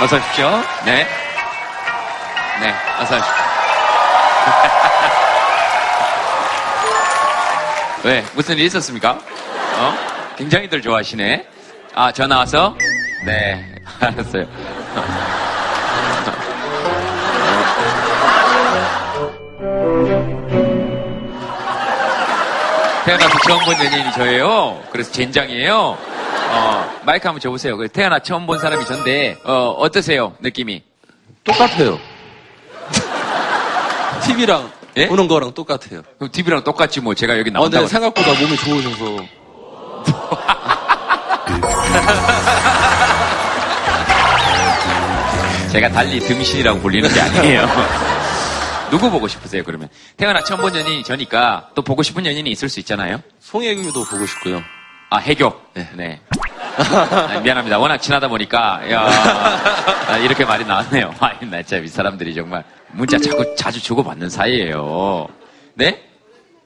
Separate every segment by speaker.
Speaker 1: 어서 오십시오. 네. 네, 어서 오십시오. 왜? 무슨 일 있었습니까? 어? 굉장히들 좋아하시네. 아, 전화 와서? 네, 알았어요. 태어나서 처음 본 연예인이 저예요. 그래서 젠장이에요. 어, 마이크 한번 줘보세요. 그래서 태어나 처음 본 사람이 전데, 어, 어떠세요? 느낌이?
Speaker 2: 똑같아요. TV랑
Speaker 1: 예?
Speaker 2: 보는 거랑 똑같아요.
Speaker 1: 그럼 TV랑 똑같지 뭐 제가 여기
Speaker 2: 어,
Speaker 1: 나온다고.
Speaker 2: 근데 생각보다 몸이 좋으셔서
Speaker 1: 제가 달리 등신이라고 불리는 게 아니에요. 누구 보고 싶으세요, 그러면? 태어나 처음 본 연인이 저니까 또 보고 싶은 연인이 있을 수 있잖아요?
Speaker 2: 송혜교도 보고 싶고요.
Speaker 1: 아, 해교.
Speaker 2: 네.
Speaker 1: 네. 아, 미안합니다. 워낙 친하다 보니까, 야, 아, 이렇게 말이 나왔네요. 아, 나 진짜 이 사람들이 정말 문자 자꾸 자주 주고받는 사이예요. 네?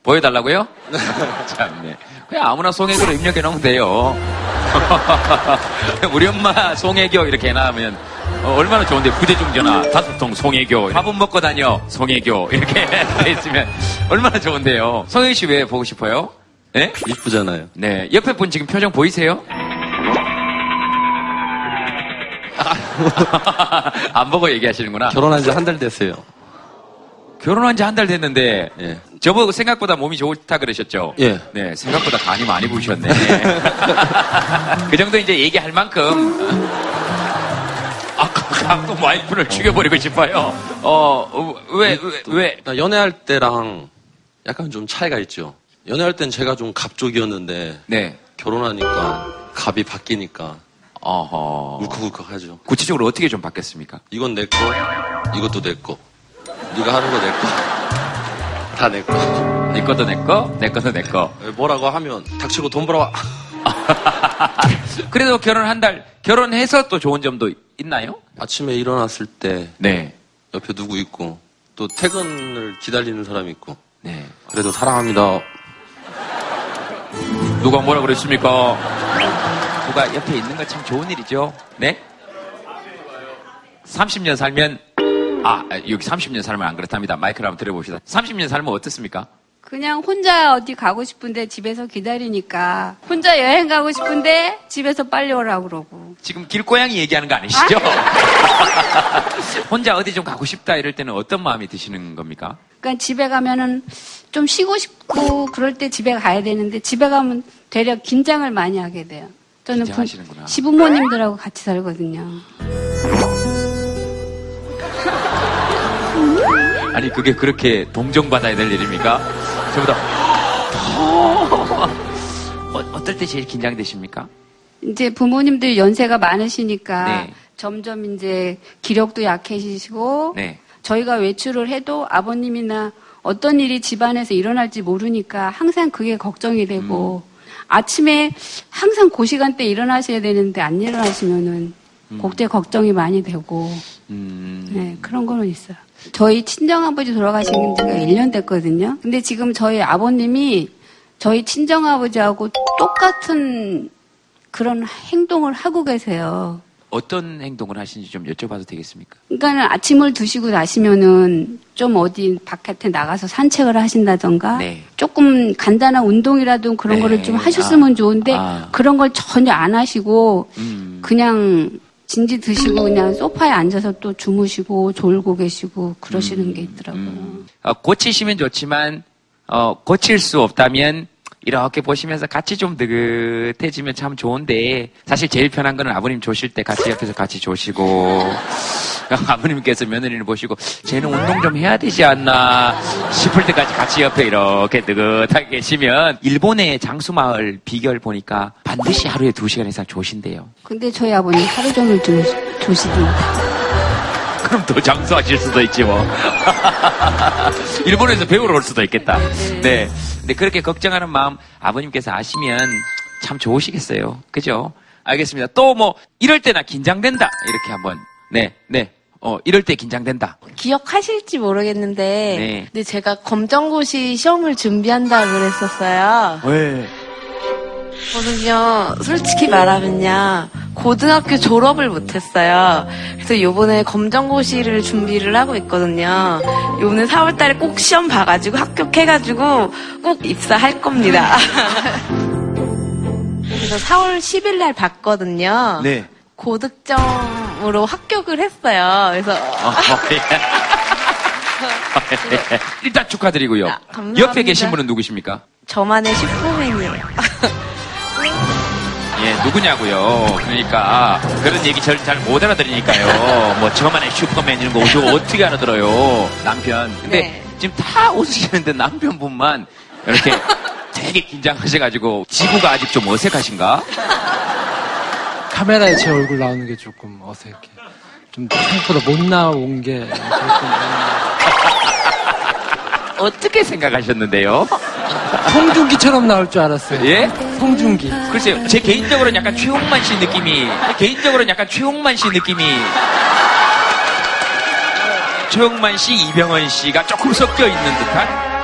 Speaker 1: 보여달라고요? 참네. 그냥 아무나 송혜교로 입력해 놓으면 돼요. 우리 엄마 송혜교 이렇게 해놔면 어, 얼마나 좋은데 부재중 전화 다섯 통 송혜교 밥은 먹고 다녀 송혜교 이렇게 돼 있으면 얼마나 좋은데요. 송혜교 씨왜 보고 싶어요? 네?
Speaker 2: 이쁘잖아요.
Speaker 1: 네. 옆에 분 지금 표정 보이세요? 안 보고 얘기하시는구나.
Speaker 2: 결혼한 지 한 달 됐어요.
Speaker 1: 결혼한 지 한 달 됐는데
Speaker 2: 예.
Speaker 1: 저보고 생각보다 몸이 좋다 그러셨죠?
Speaker 2: 예.
Speaker 1: 네, 생각보다 간이 많이 부으셨네. 그 정도 이제 얘기할 만큼 아, 가끔 와이프를 죽여버리고 싶어요. 어, 왜, 왜, 왜?
Speaker 2: 나 연애할 때랑 약간 좀 차이가 있죠. 연애할 땐 제가 좀 갑쪽이었는데
Speaker 1: 네.
Speaker 2: 결혼하니까 갑이 바뀌니까
Speaker 1: 어허.
Speaker 2: 울컥울컥하죠.
Speaker 1: 구체적으로 어떻게 좀 바뀌었습니까?
Speaker 2: 이건 내 거, 이것도 내 거. 네가 하는 거 내 거. 다 내 거.
Speaker 1: 네 것도 내 거, 내 것도 내 거.
Speaker 2: 뭐라고 하면 닥치고 돈 벌어와.
Speaker 1: 그래도 결혼 한 달, 결혼해서 또 좋은 점도 있나요?
Speaker 2: 아침에 일어났을 때
Speaker 1: 네.
Speaker 2: 옆에 누구 있고 또 퇴근을 기다리는 사람이 있고
Speaker 1: 네.
Speaker 2: 그래도 사랑합니다.
Speaker 1: 누가 뭐라 그랬습니까? 누가 옆에 있는 거 참 좋은 일이죠. 네? 30년 살면, 아, 여기 30년 살면 안 그렇답니다. 마이크를 한번 들어봅시다. 30년 살면 어떻습니까?
Speaker 3: 그냥 혼자 어디 가고 싶은데 집에서 기다리니까 혼자 여행 가고 싶은데 집에서 빨리 오라고 그러고
Speaker 1: 지금 길고양이 얘기하는 거 아니시죠? 혼자 어디 좀 가고 싶다 이럴 때는 어떤 마음이 드시는 겁니까?
Speaker 3: 그러니까 집에 가면은 좀 쉬고 싶고 그럴 때 집에 가야 되는데 집에 가면 되려 긴장을 많이 하게 돼요. 저는 부-
Speaker 1: 긴장하시는구나.
Speaker 3: 시부모님들하고 같이 살거든요.
Speaker 1: 아니, 그게 그렇게 동정받아야 될 일입니까? 저보다, 어, 어떨 때 제일 긴장되십니까?
Speaker 3: 이제 부모님들 연세가 많으시니까
Speaker 1: 네.
Speaker 3: 점점 이제 기력도 약해지시고
Speaker 1: 네.
Speaker 3: 저희가 외출을 해도 아버님이나 어떤 일이 집안에서 일어날지 모르니까 항상 그게 걱정이 되고
Speaker 1: 음.
Speaker 3: 아침에 항상 그 시간대 일어나셔야 되는데 안 일어나시면은 그때 걱정이 많이 되고
Speaker 1: 음,
Speaker 3: 네, 그런 거는 있어요. 저희 친정아버지 돌아가신 지가 1년 됐거든요. 근데 지금 저희 아버님이 저희 친정아버지하고 똑같은 그런 행동을 하고 계세요.
Speaker 1: 어떤 행동을 하시는지 좀 여쭤봐도 되겠습니까?
Speaker 3: 그러니까 아침을 드시고 나시면은 좀 어디 바깥에 나가서 산책을 하신다던가
Speaker 1: 네.
Speaker 3: 조금 간단한 운동이라도 그런
Speaker 1: 네.
Speaker 3: 거를 좀 하셨으면
Speaker 1: 아.
Speaker 3: 좋은데
Speaker 1: 아.
Speaker 3: 그런 걸 전혀 안 하시고
Speaker 1: 음.
Speaker 3: 그냥 진지 드시고 그냥 소파에 앉아서 또 주무시고 졸고 계시고 그러시는 게 있더라고요.
Speaker 1: 음. 어, 고치시면 좋지만 어, 고칠 수 없다면 이렇게 보시면서 같이 좀 느긋해지면 참 좋은데 사실 제일 편한 거는 아버님 조실 때 같이 옆에서 같이 조시고 아버님께서 며느리를 보시고 쟤는 운동 좀 해야 되지 않나 싶을 때까지 같이 옆에 이렇게 느긋하게 계시면 일본의 장수마을 비결 보니까 반드시 하루에 두 시간 이상 조신대요.
Speaker 3: 근데 저희 아버님 하루 종일 좀 조시던데.
Speaker 1: 그럼 더 장수하실 수도 있지 뭐. 일본에서 배우러 올 수도 있겠다. 네. 근데 그렇게 걱정하는 마음 아버님께서 아시면 참 좋으시겠어요. 그죠? 알겠습니다. 또 뭐 이럴 때나 긴장된다. 이렇게 한번. 네, 네. 어, 이럴 때 긴장된다.
Speaker 4: 기억하실지 모르겠는데,
Speaker 1: 네.
Speaker 4: 근데 제가 검정고시 시험을 준비한다 그랬었어요.
Speaker 1: 왜?
Speaker 4: 저는요, 솔직히 말하면요, 고등학교 졸업을 못했어요. 그래서 요번에 검정고시를 준비를 하고 있거든요. 요번에 4월달에 꼭 시험 봐가지고 합격해가지고 꼭 입사할 겁니다. 그래서 4월 10일 날 봤거든요.
Speaker 1: 네.
Speaker 4: 고득점으로 합격을 했어요. 그래서
Speaker 1: 어, 예. 일단 축하드리고요.
Speaker 4: 아, 감사합니다.
Speaker 1: 옆에 계신 분은 누구십니까?
Speaker 4: 저만의 슈퍼맨이에요.
Speaker 1: 예, 누구냐고요. 그러니까 그런 얘기 잘못 알아들으니까요. 뭐 저만의 슈퍼맨 이런 거 어떻게, 어떻게 알아들어요. 남편. 근데
Speaker 4: 네.
Speaker 1: 지금 다 웃으시는데 남편분만 이렇게 되게 긴장하셔가지고 지구가 아직 좀 어색하신가?
Speaker 5: 카메라에 제 얼굴 나오는 게 조금 어색해. 좀 생각보다 못 나온 게 조금
Speaker 1: 어떻게 생각하셨는데요?
Speaker 5: 송중기처럼 나올 줄 알았어요.
Speaker 1: 예?
Speaker 5: 송중기.
Speaker 1: 글쎄요, 제 개인적으로는 약간 최홍만 씨 느낌이, 개인적으로는 약간 최홍만 씨 느낌이, 최홍만 씨, 이병헌 씨가 조금 섞여 있는 듯한?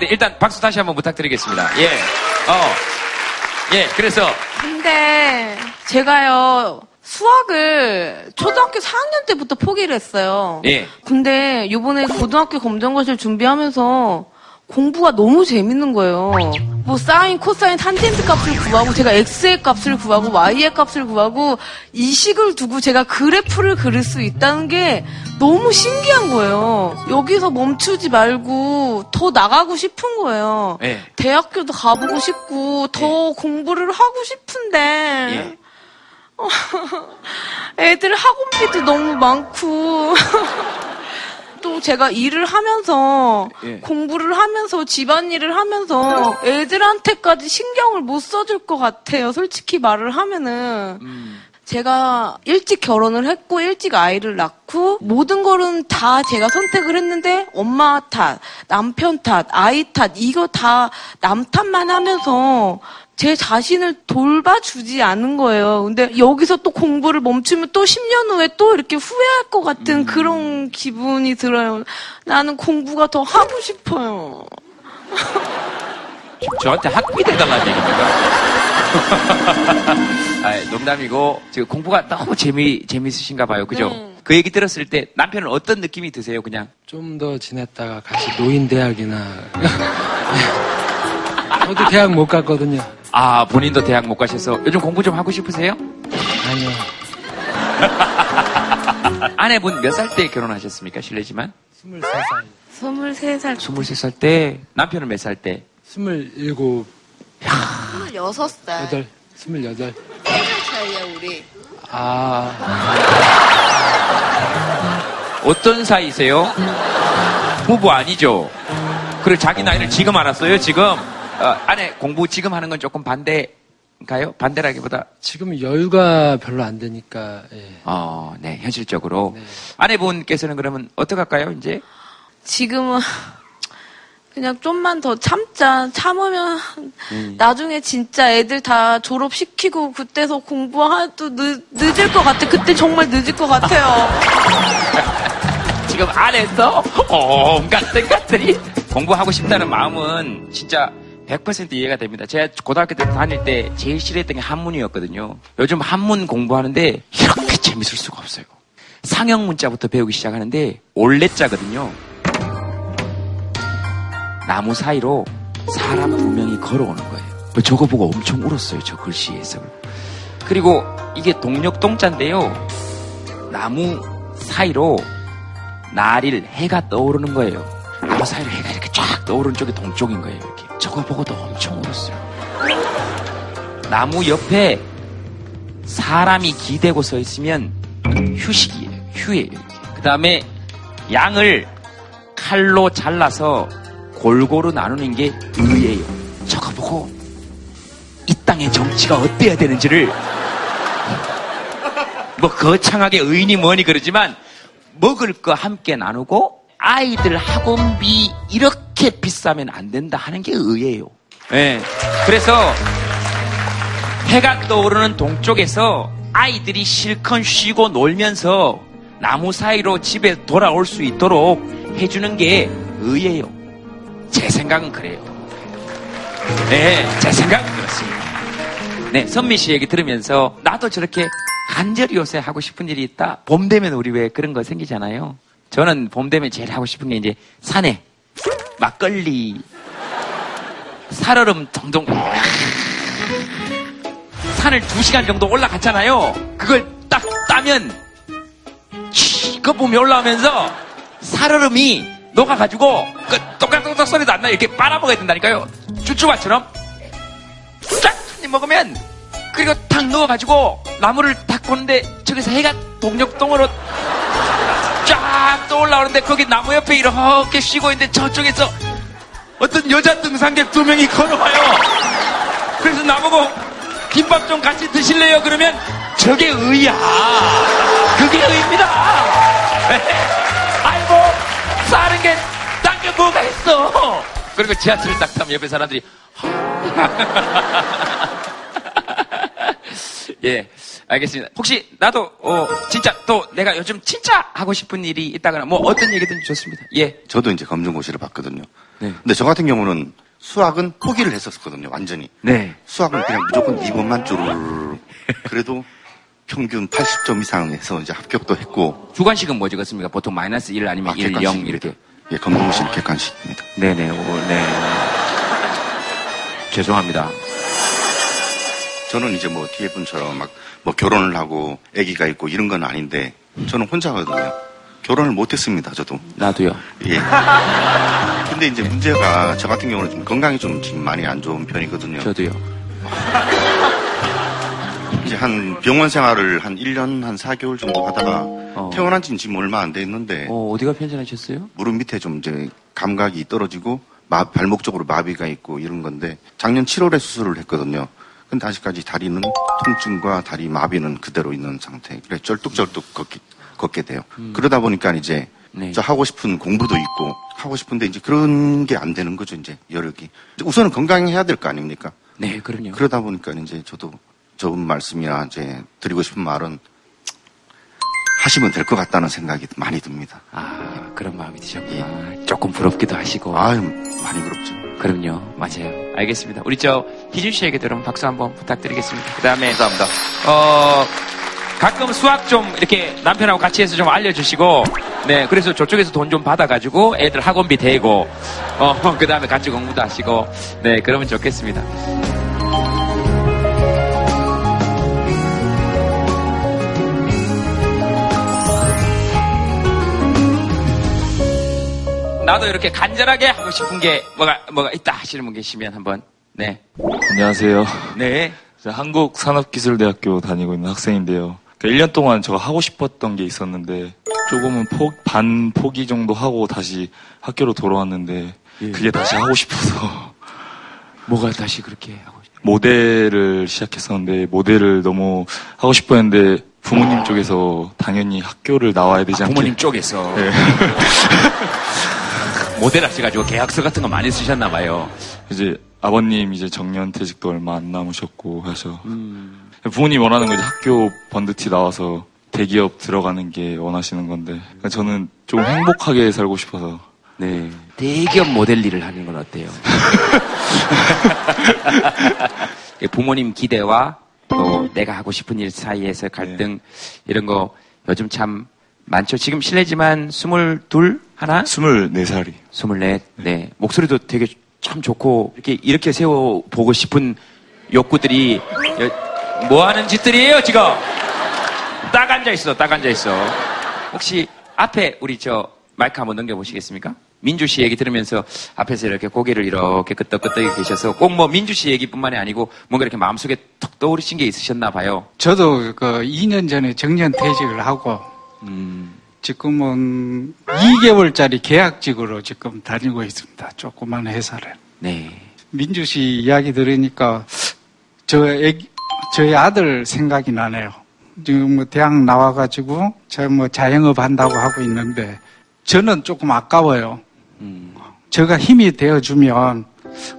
Speaker 1: 네, 일단 박수 다시 한번 부탁드리겠습니다. 예, 어, 예, 그래서,
Speaker 4: 근데 제가요 수학을 초등학교 4학년 때부터 포기를 했어요.
Speaker 1: 예.
Speaker 4: 근데 요번에 고등학교 검정고시를 준비하면서 공부가 너무 재밌는 거예요. 뭐 사인, 코사인, 탄젠트 값을 구하고 제가 x의 값을 구하고 y의 값을 구하고 이 식을 두고 제가 그래프를 그릴 수 있다는 게 너무 신기한 거예요. 여기서 멈추지 말고 더 나가고 싶은 거예요.
Speaker 1: 예.
Speaker 4: 대학교도 가보고 싶고 더 공부를 하고 싶은데
Speaker 1: 예.
Speaker 4: 애들 학원비도 너무 많고 또 제가 일을 하면서
Speaker 1: 예.
Speaker 4: 공부를 하면서 집안일을 하면서 애들한테까지 신경을 못 써줄 것 같아요. 솔직히 말을 하면은
Speaker 1: 음,
Speaker 4: 제가 일찍 결혼을 했고 일찍 아이를 낳고 모든 거는 다 제가 선택을 했는데 엄마 탓, 남편 탓, 아이 탓 이거 다 남 탓만 하면서 제 자신을 돌봐주지 않은 거예요. 근데 여기서 또 공부를 멈추면 또 10년 후에 또 이렇게 후회할 것 같은 그런 기분이 들어요. 나는 공부가 더 하고 싶어요.
Speaker 1: 저한테 학비 대달라는 얘기입니까? 아, 농담이고, 지금 공부가 너무 재미, 재밌으신가 봐요. 그죠?
Speaker 4: 네.
Speaker 1: 그 얘기 들었을 때 남편은 어떤 느낌이 드세요, 그냥?
Speaker 5: 좀 더 지냈다가 같이 노인 대학이나. 저도 대학 못 갔거든요.
Speaker 1: 아, 본인도 대학 못 가셔서 요즘 공부 좀 하고 싶으세요?
Speaker 5: 아니요.
Speaker 1: 아내분 몇 살 때 결혼하셨습니까? 실례지만.
Speaker 5: 23살.
Speaker 4: 23살,
Speaker 1: 23살 때, 남편은 몇 살 때?
Speaker 5: 27,
Speaker 4: 26살.
Speaker 5: 8, 28.
Speaker 4: 차이야, 우리.
Speaker 5: 아,
Speaker 1: 어떤 사이세요? 부부 아니죠? 그리고 자기 나이를 지금 알았어요, 지금? 어, 아내 공부 지금 하는 건 조금 반대인가요? 반대라기보다,
Speaker 5: 지금 여유가 별로 안 되니까, 예.
Speaker 1: 어, 네, 현실적으로.
Speaker 5: 네.
Speaker 1: 아내분께서는 그러면 어떡할까요, 이제?
Speaker 4: 지금은 그냥 좀만 더 참자. 참으면 나중에 진짜 애들 다 졸업시키고 그때서 공부해도 늦, 늦을 것 같아. 그때 정말 늦을 것 같아요.
Speaker 1: 지금 안에서 온갖 생각들이 공부하고 싶다는 마음은 진짜 100% 이해가 됩니다. 제가 고등학교 때 다닐 때 제일 싫어했던 게 한문이었거든요. 요즘 한문 공부하는데 이렇게 재밌을 수가 없어요. 상형 문자부터 배우기 시작하는데 올레자거든요. 나무 사이로 사람 두 명이 걸어오는 거예요. 뭐 저거 보고 엄청 울었어요. 저 글씨 해석을. 그리고 이게 동력 동자인데요. 나무 사이로 날일 해가 떠오르는 거예요. 사이로 해가 이렇게 쫙 떠오르는 쪽이 동쪽인 거예요. 이렇게 저거 보고도 엄청 울었어요. 나무 옆에 사람이 기대고 서 있으면 휴식이에요. 휴예요. 그 다음에 양을 칼로 잘라서 골고루 나누는 게 의예요. 저거 보고 이 땅의 정치가 어때야 되는지를 뭐 거창하게 의인이 뭐니 그러지만 먹을 거 함께 나누고 아이들 학원비 이렇게 비싸면 안 된다 하는 게 의예요. 예. 그래서 해가 떠오르는 동쪽에서 아이들이 실컷 쉬고 놀면서 나무 사이로 집에 돌아올 수 있도록 해주는 게 의예요. 제 생각은 그래요. 네, 제 생각은 그렇습니다. 네, 선미 씨 얘기 들으면서 나도 저렇게 간절히 요새 하고 싶은 일이 있다. 봄 되면 우리 왜 그런 거 생기잖아요. 저는 봄 되면 제일 하고 싶은 게 이제 산에 막걸리, 살얼음 동동 산을 두 시간 정도 올라갔잖아요. 그걸 딱 따면 보면 올라오면서 살얼음이 녹아가지고 그 똑딱똑딱 소리도 안 나요. 이렇게 빨아먹어야 된다니까요. 쭈쭈바처럼 쫙한입 먹으면 그리고 탁 넣어가지고 나무를 탁 보는데 저기서 해가 동력동으로 쫙또 올라오는데 거기 나무 옆에 이렇게 쉬고 있는데 저쪽에서 어떤 여자 등산객 두 명이 걸어와요. 그래서 나보고 김밥 좀 같이 드실래요? 그러면 저게 의야. 그게 의입니다. 아이고 싸는 게 딴 게 뭐가 있어. 그리고 지하철을 딱 타면 옆에 사람들이 예, 알겠습니다. 혹시 나도 어, 진짜 또 내가 요즘 진짜 하고 싶은 일이 있다거나 뭐 어떤 얘기든지 좋습니다. 예,
Speaker 6: 저도 이제 검정고시를 봤거든요.
Speaker 1: 네.
Speaker 6: 근데 저 같은 경우는 수학은 포기를 했었거든요, 완전히.
Speaker 1: 네.
Speaker 6: 수학은 그냥 무조건 2번만 쭈르르. 그래도 평균 80점 이상 해서 이제 합격도 했고.
Speaker 1: 주관식은 뭐 적었습니까? 보통 마이너스 1 아니면
Speaker 6: 아,
Speaker 1: 1, 0
Speaker 6: 객관식입니다.
Speaker 1: 이렇게.
Speaker 6: 예, 검정고시는 객관식입니다.
Speaker 1: 네네, 오, 네. 죄송합니다.
Speaker 6: 저는 이제 뭐 뒤에 분처럼 막 뭐 결혼을 하고 아기가 있고 이런 건 아닌데 저는 혼자거든요. 결혼을 못했습니다, 저도.
Speaker 1: 나도요.
Speaker 6: 예. 근데 이제 문제가 저 같은 경우는 좀 건강이 좀 지금 많이 안 좋은 편이거든요.
Speaker 1: 저도요.
Speaker 6: 이제 한 병원 생활을 한 1년 한 4개월 정도 하다가
Speaker 1: 어.
Speaker 6: 퇴원한 지는 지금 얼마 안 됐는데
Speaker 1: 어, 어디가 편찮으셨어요?
Speaker 6: 무릎 밑에 좀 이제 감각이 떨어지고 마- 발목 쪽으로 마비가 있고 이런 건데 작년 7월에 수술을 했거든요. 근데 아직까지 다리는 통증과 다리 마비는 그대로 있는 상태. 그래 쩔뚝쩔뚝 걷기, 걷게 돼요. 그러다 보니까 이제
Speaker 1: 네.
Speaker 6: 저 하고 싶은 공부도 있고 하고 싶은데 이제 그런 게 안 되는 거죠 이제 여력이. 우선은 건강해야 될 거 아닙니까?
Speaker 1: 네, 그럼요.
Speaker 6: 그러다 보니까 이제 저도 좋은 말씀이나 이제 드리고 싶은 말은 하시면 될 것 같다는 생각이 많이 듭니다.
Speaker 1: 아, 그런 마음이 드셨구나. 조금 부럽기도 하시고.
Speaker 6: 아유 많이 그렇죠.
Speaker 1: 그럼요. 맞아요. 알겠습니다. 우리 저 희준 씨에게도 그럼 박수 한번 부탁드리겠습니다. 그 다음에 감사합니다. 어 가끔 수학 좀 이렇게 남편하고 같이 해서 좀 알려주시고 네 그래서 저쪽에서 돈 좀 받아가지고 애들 학원비 대고 어 그 다음에 같이 공부도 하시고 네 그러면 좋겠습니다. 나도 이렇게 간절하게 하고 싶은 게 뭐가 뭐가 있다 하시는 분 계시면 한번 네
Speaker 7: 안녕하세요.
Speaker 1: 네.
Speaker 7: 저 한국산업기술대학교 다니고 있는 학생인데요. 그 1년 동안 제가 하고 싶었던 게 있었는데 조금은 포, 반 포기 정도 하고 다시 학교로 돌아왔는데
Speaker 1: 예.
Speaker 7: 그게 다시 하고 싶어서
Speaker 1: 뭐가 다시 그렇게 하고 싶-
Speaker 7: 모델을 시작했었는데 모델을 너무 하고 싶었는데 부모님 쪽에서 당연히 학교를 나와야 되지
Speaker 1: 아,
Speaker 7: 않게
Speaker 1: 부모님 쪽에서
Speaker 7: 네.
Speaker 1: 모델 하셔가지고 계약서 같은 거 많이 쓰셨나 봐요.
Speaker 7: 이제 아버님 이제 정년 퇴직도 얼마 안 남으셨고 해서
Speaker 1: 음.
Speaker 7: 부모님 원하는 거 이제 학교 번듯이 나와서 대기업 들어가는 게 원하시는 건데 그러니까 저는 좀 행복하게 살고 싶어서
Speaker 1: 네. 대기업 모델 일을 하는 건 어때요? 부모님 기대와 또 내가 하고 싶은 일 사이에서 갈등 이런 거 요즘 참 많죠. 지금 실례지만 스물둘 하나?
Speaker 7: 24살이
Speaker 1: 스물넷. 네. 목소리도 되게 참 좋고 이렇게 이렇게 세워 보고 싶은 욕구들이 여- 뭐 하는 짓들이에요 지금? 딱 앉아 있어, 딱 앉아 있어. 혹시 앞에 우리 저 마이크 한번 넘겨보시겠습니까? 민주 씨 얘기 들으면서 앞에서 이렇게 고개를 이렇게 끄덕끄덕 계셔서 꼭 뭐 민주 씨 얘기뿐만이 아니고 뭔가 이렇게 마음속에 턱 떠오르신 게 있으셨나 봐요.
Speaker 8: 저도 그 2년 전에 정년 퇴직을 하고
Speaker 1: 음,
Speaker 8: 지금은 2개월짜리 계약직으로 지금 다니고 있습니다. 조그만 회사를.
Speaker 1: 네.
Speaker 8: 민주 씨 이야기 들으니까 저 애기, 저희 아들 생각이 나네요. 지금 뭐 대학 나와가지고 저뭐 자영업 한다고 하고 있는데 저는 조금 아까워요.
Speaker 1: 음,
Speaker 8: 제가 힘이 되어주면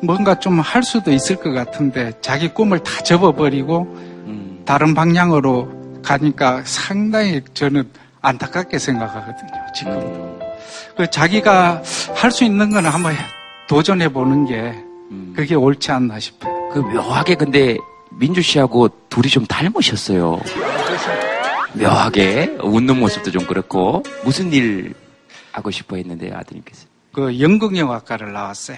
Speaker 8: 뭔가 좀 할 수도 있을 것 같은데 자기 꿈을 다 접어버리고
Speaker 1: 음,
Speaker 8: 다른 방향으로 가니까 상당히 저는 안타깝게 생각하거든요, 지금.
Speaker 1: 음,
Speaker 8: 그 자기가 할 수 있는 거는 한번 도전해 보는 게
Speaker 1: 음.
Speaker 8: 그게 옳지 않나 싶어요.
Speaker 1: 그 묘하게 근데 민주 씨하고 둘이 좀 닮으셨어요. 묘하게 웃는 모습도 좀 그렇고 무슨 일 하고 싶어 했는데요, 아드님께서.
Speaker 8: 그 연극영화과를 나왔어요.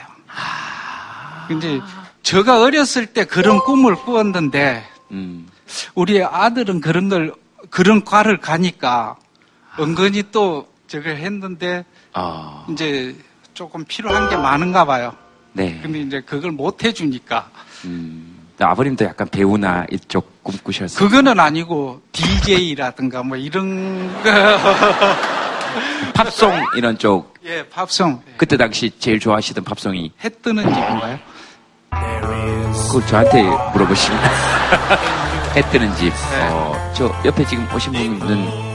Speaker 8: 근데 제가 어렸을 때 그런 꿈을 꾸었는데
Speaker 1: 음.
Speaker 8: 우리 아들은 그런 걸 그런 과를 가니까 은근히 또 저걸 했는데
Speaker 1: 아,
Speaker 8: 이제 조금 필요한 게 많은가 봐요.
Speaker 1: 네.
Speaker 8: 근데 이제 그걸 못 해주니까
Speaker 1: 음. 아버님도 약간 배우나 이쪽 꿈꾸셨어요.
Speaker 8: 그거는 아니고 DJ라든가 뭐 이런 거.
Speaker 1: 팝송 이런 쪽
Speaker 8: 예, 팝송
Speaker 1: 그때 당시 제일 좋아하시던 팝송이
Speaker 8: 해 뜨는 집인가요?
Speaker 1: 그걸 저한테 물어보시면 해 뜨는 집. 어, 저 옆에 지금 오신 분은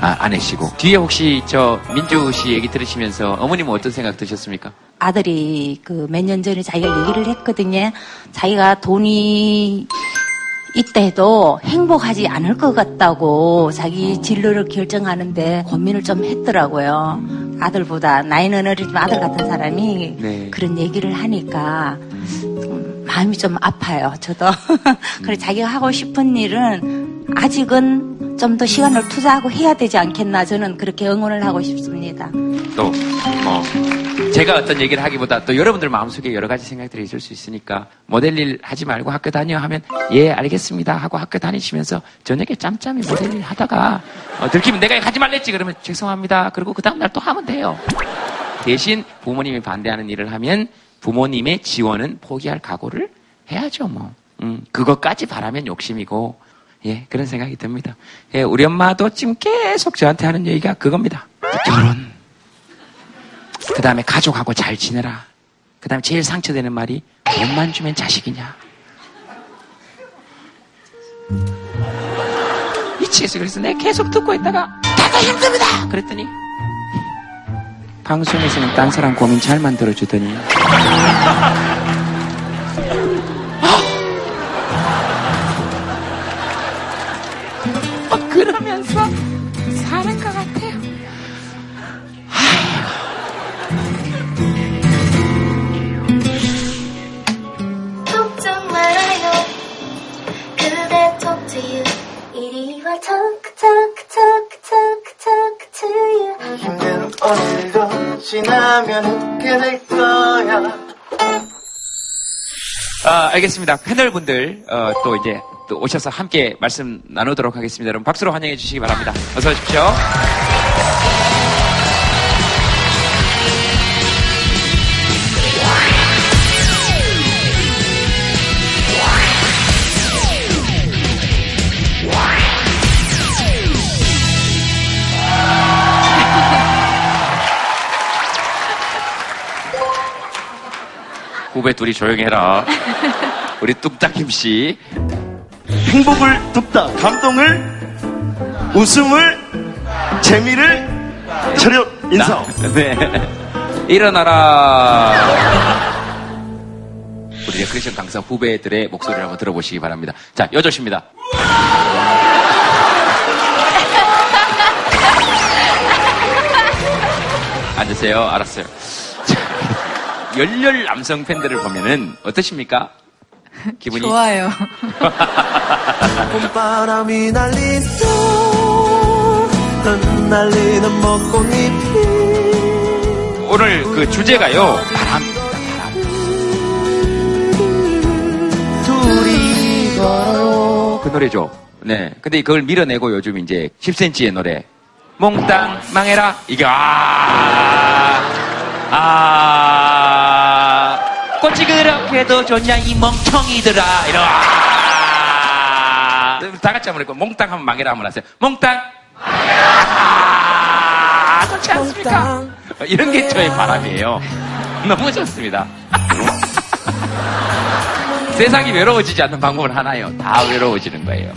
Speaker 1: 아, 아내시고 뒤에 혹시 저 민주 씨 얘기 들으시면서 어머님은 어떤 생각 드셨습니까?
Speaker 9: 아들이 그 몇 년 전에 자기가 얘기를 했거든요. 자기가 돈이 이때도 행복하지 않을 것 같다고 자기 진로를 결정하는데 고민을 좀 했더라고요. 아들보다 나이는 어리지만 아들 같은 사람이
Speaker 1: 네.
Speaker 9: 그런 얘기를 하니까 좀 마음이 좀 아파요. 저도. 그래 자기가 하고 싶은 일은 아직은 좀 더 시간을 투자하고 해야 되지 않겠나 저는 그렇게 응원을 하고 싶습니다.
Speaker 1: 또 뭐 제가 어떤 얘기를 하기보다 또 여러분들 마음속에 여러 가지 생각들이 있을 수 있으니까 모델 일 하지 말고 학교 다녀 하면 예 알겠습니다 하고 학교 다니시면서 저녁에 짬짬이 모델 일 하다가 어, 들키면 내가 하지 말랬지 그러면 죄송합니다. 그리고 그 다음 날 또 하면 돼요. 대신 부모님이 반대하는 일을 하면 부모님의 지원은 포기할 각오를 해야죠 뭐. 음, 그것까지 바라면 욕심이고 예 그런 생각이 듭니다 예, 우리 엄마도 지금 계속 저한테 하는 얘기가 그겁니다 결혼 그 다음에 가족하고 잘 지내라. 그 다음에 제일 상처되는 말이 돈만 주면 자식이냐. 미치겠어. 그래서 내가 계속 듣고 있다가 다가 힘듭니다. 그랬더니 방송에서는 딴 사람 고민 잘 만들어주더니 막 그러면서 사는 것 같아요.
Speaker 10: 걱정 말아요. 그대 talk to you. 이리 와 talk talk talk talk talk to you.
Speaker 11: 힘든 오늘도 지나면 웃게 될 거야
Speaker 1: 아, 알겠습니다. 패널분들 어, 또 이제 또 오셔서 함께 말씀 나누도록 하겠습니다. 여러분 박수로 환영해 주시기 바랍니다. 어서 오십시오. 후배 둘이 조용히 해라. 우리 뚝딱김 씨.
Speaker 11: 행복을 뚝딱 감동을 웃음을 재미를 차렷 인사
Speaker 1: 네. 일어나라. 우리 레크레이션 강사 후배들의 목소리를 한번 들어보시기 바랍니다. 자, 여조십니다. 앉으세요. 알았어요. 자, 열렬 남성 팬들을 보면은 어떠십니까? 기분이
Speaker 4: 좋아요.
Speaker 11: 봄바람이 날리죠 흩날리는 벚꽃잎이
Speaker 1: 오늘 그 주제가요. 바람.
Speaker 11: 둘이 걸어요
Speaker 1: 그 노래죠. 네. 근데 그걸 밀어내고 요즘 이제 10cm의 노래. 몽땅 망해라. 이게, 아, 아, 꽃이 그렇게도 좋냐, 이 멍청이들아. 이러, 아. 다 같이 한번 해고 몽땅 한번 망해라 한번 하세요. 몽땅. 아, 좋지 않습니까? 이런 게 저의 바람이에요. 너무 좋습니다. 세상이 외로워지지 않는 방법은 하나예요. 다 외로워지는 거예요.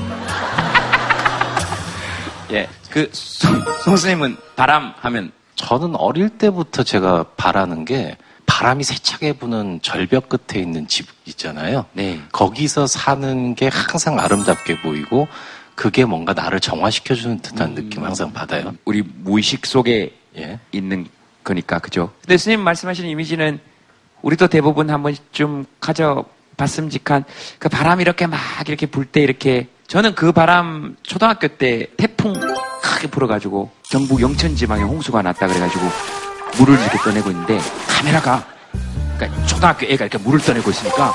Speaker 1: 예, 그, 송, 송 선생님은 바람 하면,
Speaker 12: 저는 어릴 때부터 제가 바라는 게 바람이 세차게 부는 절벽 끝에 있는 집 있잖아요.
Speaker 1: 네.
Speaker 12: 거기서 사는 게 항상 아름답게 보이고 그게 뭔가 나를 정화시켜주는
Speaker 1: 음.
Speaker 12: 듯한 느낌 항상 받아요.
Speaker 1: 우리 무의식 속에
Speaker 12: 예.
Speaker 1: 있는 거니까, 그죠? 근데 스님 말씀하시는 이미지는 우리도 대부분 한 번쯤 가져 봤음직한 그 바람 이렇게 막 이렇게 불 때 이렇게 저는 그 바람 초등학교 때 태풍 크게 불어가지고 경북 영천 지방에 홍수가 났다 그래가지고 물을 이렇게 떠내고 있는데 카메라가 그러니까 초등학교 애가 이렇게 물을 떠내고 있으니까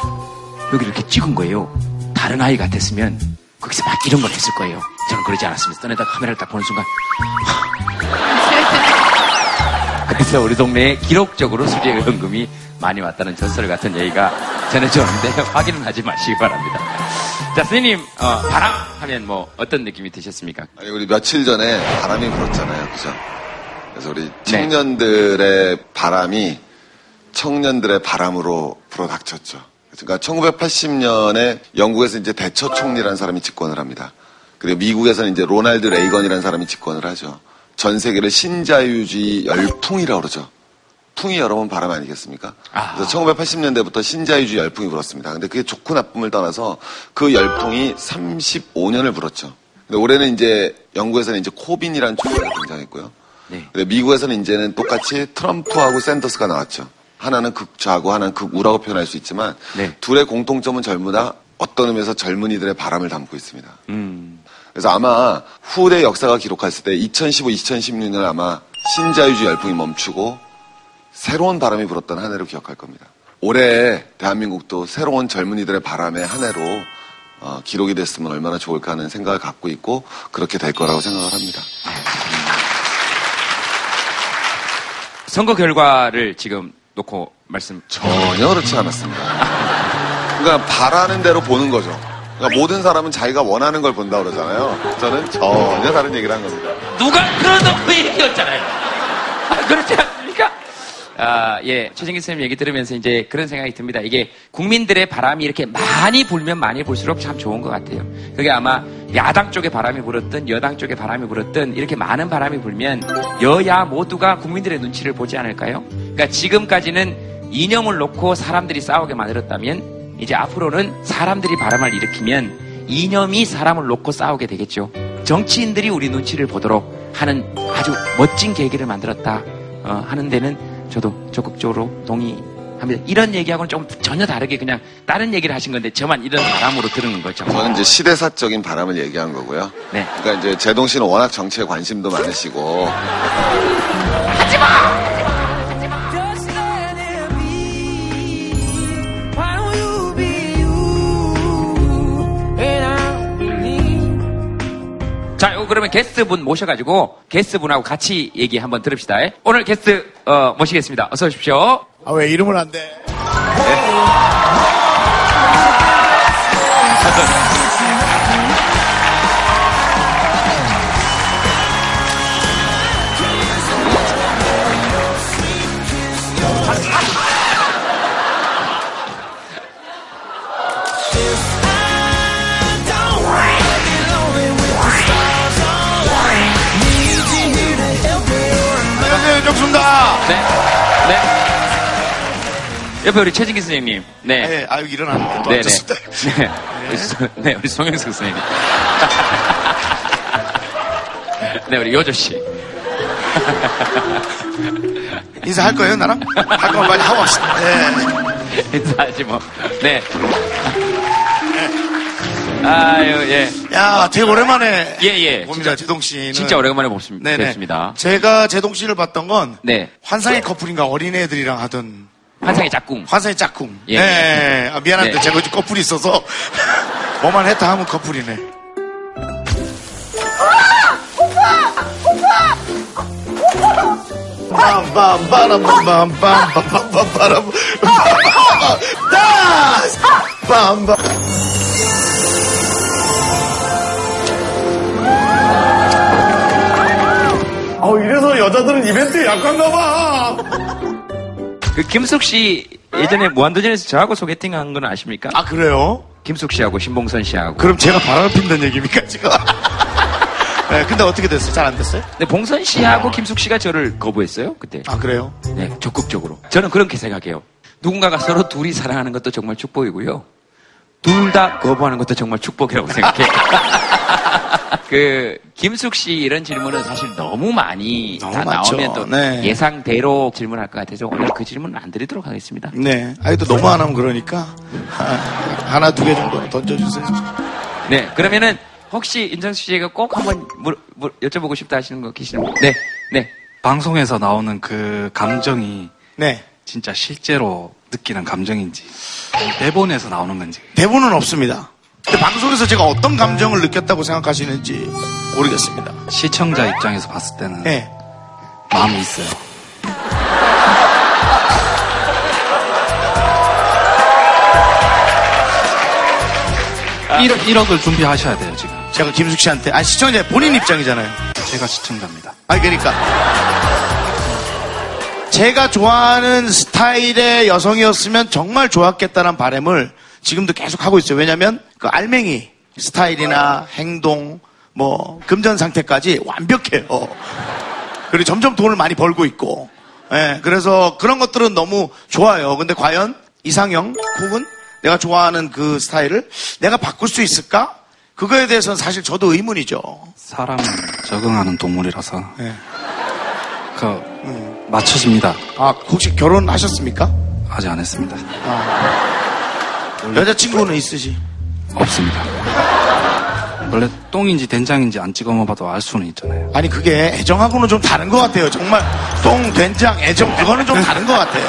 Speaker 1: 여기 이렇게 찍은 거예요. 다른 아이 같았으면 거기서 막 이런 걸 했을 거예요. 저는 그러지 않았습니다. 떠내다 카메라를 딱 보는 순간 그래서 우리 동네에 기록적으로 수리의 현금이 많이 왔다는 전설 같은 얘기가 전해졌는데 확인은 하지 마시기 바랍니다. 자, 스님 어, 바람 하면 뭐 어떤 느낌이 드셨습니까?
Speaker 13: 아니, 우리 며칠 전에 바람이 불었잖아요. 그죠? 그래서 우리 청년들의 바람이 청년들의 바람으로 불어닥쳤죠. 그러니까 1980년에 영국에서 이제 대처 총리라는 사람이 집권을 합니다. 그리고 미국에서는 이제 로날드 레이건이라는 사람이 집권을 하죠. 전 세계를 신자유주의 열풍이라고 그러죠. 풍이 여러분 바람 아니겠습니까? 그래서 1980년대부터 신자유주의 열풍이 불었습니다. 근데 그게 좋고 나쁨을 떠나서 그 열풍이 35년을 불었죠. 근데 올해는 이제 영국에서는 이제 코빈이라는 총리가 등장했고요.
Speaker 1: 네.
Speaker 13: 근데 미국에서는 이제는 똑같이 트럼프하고 샌더스가 나왔죠. 하나는 극좌고 하나는 극우라고 표현할 수 있지만
Speaker 1: 네.
Speaker 13: 둘의 공통점은 다 어떤 의미에서 젊은이들의 바람을 담고 있습니다.
Speaker 1: 음.
Speaker 13: 그래서 아마 후대 역사가 기록했을 때 2015, 2016년 아마 신자유주의 열풍이 멈추고 새로운 바람이 불었던 한 해로 기억할 겁니다. 올해 대한민국도 새로운 젊은이들의 바람의 한 해로 어, 기록이 됐으면 얼마나 좋을까 하는 생각을 갖고 있고 그렇게 될 거라고 생각을 합니다.
Speaker 1: 선거 결과를 지금 놓고 말씀
Speaker 13: 전혀 그렇지 않았습니다. 그러니까 바라는 대로 보는 거죠. 그러니까 모든 사람은 자기가 원하는 걸 본다 고 그러잖아요. 저는 전혀 다른 얘기를 한 겁니다.
Speaker 1: 누가 그러던 그 얘기였잖아요. 아, 그렇지 않습니까? 아, 예. 최진기 선생님 얘기 들으면서 이제 그런 생각이 듭니다. 이게 국민들의 바람이 이렇게 많이 불면 많이 불수록 참 좋은 것 같아요. 그게 아마 야당 쪽에 바람이 불었든 여당 쪽에 바람이 불었든 이렇게 많은 바람이 불면 여야 모두가 국민들의 눈치를 보지 않을까요? 그러니까 지금까지는 이념을 놓고 사람들이 싸우게 만들었다면 이제 앞으로는 사람들이 바람을 일으키면 이념이 사람을 놓고 싸우게 되겠죠. 정치인들이 우리 눈치를 보도록 하는 아주 멋진 계기를 만들었다 어, 하는 데는 저도 적극적으로 동의합니다. 이런 얘기하고는 좀 전혀 다르게 그냥 다른 얘기를 하신 건데 저만 이런 바람으로 들은 거죠.
Speaker 13: 저는 이제 시대사적인 바람을 얘기한 거고요.
Speaker 1: 네.
Speaker 13: 그러니까 이제 제동 씨는 워낙 정치에 관심도 많으시고
Speaker 1: 자, 요 거 그러면 게스트분 모셔가지고 게스트분하고 같이 얘기 한번 들읍시다. 오늘 게스트 어, 모시겠습니다. 어서 오십시오.
Speaker 14: 아, 왜 이름을 안 돼? 안
Speaker 1: 옆에 우리 최진기 선생님. 네.
Speaker 14: 네, 아유, 일어났는데 또
Speaker 1: 네,
Speaker 14: 앉았습니다.
Speaker 1: 네. 네. 네, 우리 송영석 선생님. 네, 우리 요조 씨.
Speaker 14: 인사할 거예요, 나랑? 할 거면 빨리 하고 합시다. 네.
Speaker 1: 인사하지 뭐. 네. 아유, 예.
Speaker 14: 야, 되게 오랜만에.
Speaker 1: 예, 예.
Speaker 14: 봅니다, 제동 씨는.
Speaker 1: 진짜 오래간만에 봅습니다.
Speaker 14: 네네.
Speaker 1: 뵙습니다.
Speaker 14: 제가 제동 씨를 봤던 건
Speaker 1: 네.
Speaker 14: 환상의 커플인가 어린애들이랑 하던
Speaker 1: 환상의 짝꿍.
Speaker 14: 환상의 짝꿍.
Speaker 1: 예,
Speaker 14: 네.
Speaker 1: 예.
Speaker 14: 아, 미안한데
Speaker 1: 네.
Speaker 14: 제가 요즘 커플이 있어서 뭐만 했다 하면 커플이네. 빰빰빠람빰빰빰빰빰빰빰 다스 빰빰 어 이래서 여자들은 이벤트에 약한가 봐.
Speaker 1: 그 김숙 씨 예전에 무한도전에서 저하고 소개팅 한 건 아십니까?
Speaker 14: 아, 그래요?
Speaker 1: 김숙 씨하고 신봉선 씨하고.
Speaker 14: 그럼 제가 바람을 핀다는 얘기입니까, 지금? 네, 근데 어떻게 됐어요? 잘 안 됐어요?
Speaker 1: 근데 봉선 씨하고 김숙 씨가 저를 거부했어요, 그때.
Speaker 14: 아, 그래요?
Speaker 1: 네, 적극적으로. 저는 그렇게 생각해요. 누군가가 서로 둘이 사랑하는 것도 정말 축복이고요. 둘 다 거부하는 것도 정말 축복이라고 생각해요. 그 김숙 씨 이런 질문은 사실 너무 많이
Speaker 14: 너무
Speaker 1: 다
Speaker 14: 많죠.
Speaker 1: 나오면 또
Speaker 14: 네.
Speaker 1: 예상대로 질문할 것 같아서 오늘 그 질문은 안 드리도록 하겠습니다.
Speaker 14: 네. 아니, 또 너무 안 하면 그러니까. 하나, 두 개 정도는 던져주세요.
Speaker 1: 네, 그러면은 혹시 인정수 씨가 꼭 한번 물, 물, 여쭤보고 싶다 하시는 거 계시는 분? 네, 네.
Speaker 15: 방송에서 나오는 그 감정이
Speaker 14: 네.
Speaker 15: 진짜 실제로 느끼는 감정인지 대본에서 나오는 건지
Speaker 14: 대본은 없습니다. 근데 방송에서 제가 어떤 감정을 느꼈다고 생각하시는지 모르겠습니다.
Speaker 15: 시청자 입장에서 봤을 때는
Speaker 14: 네.
Speaker 15: 마음이 있어요.
Speaker 14: 아.
Speaker 15: 1억, 1억을 준비하셔야 돼요 지금.
Speaker 14: 제가 김숙 씨한테, 아, 시청자 본인 입장이잖아요.
Speaker 15: 제가 시청자입니다.
Speaker 14: 아니, 그러니까. 제가 좋아하는 스타일의 여성이었으면 정말 좋았겠다는 바람을 지금도 계속 하고 있어요. 왜냐면 그 알맹이 스타일이나 행동, 뭐, 금전 상태까지 완벽해요. 그리고 점점 돈을 많이 벌고 있고. 예, 그래서 그런 것들은 너무 좋아요. 근데 과연 이상형 혹은 내가 좋아하는 그 스타일을 내가 바꿀 수 있을까? 그거에 대해서는 사실 저도 의문이죠.
Speaker 15: 사람은 적응하는 동물이라서
Speaker 14: 예.
Speaker 15: 그 맞춰집니다.
Speaker 14: 아, 혹시 결혼하셨습니까?
Speaker 15: 아직 안 했습니다.
Speaker 14: 여자친구는 있으시?
Speaker 15: 없습니다. 원래 똥인지 된장인지 안 찍어 먹어봐도 알 수는 있잖아요.
Speaker 14: 아니, 그게 애정하고는 좀 다른 것 같아요. 정말 똥, 된장, 애정, 그거는 좀 다른 것 같아요.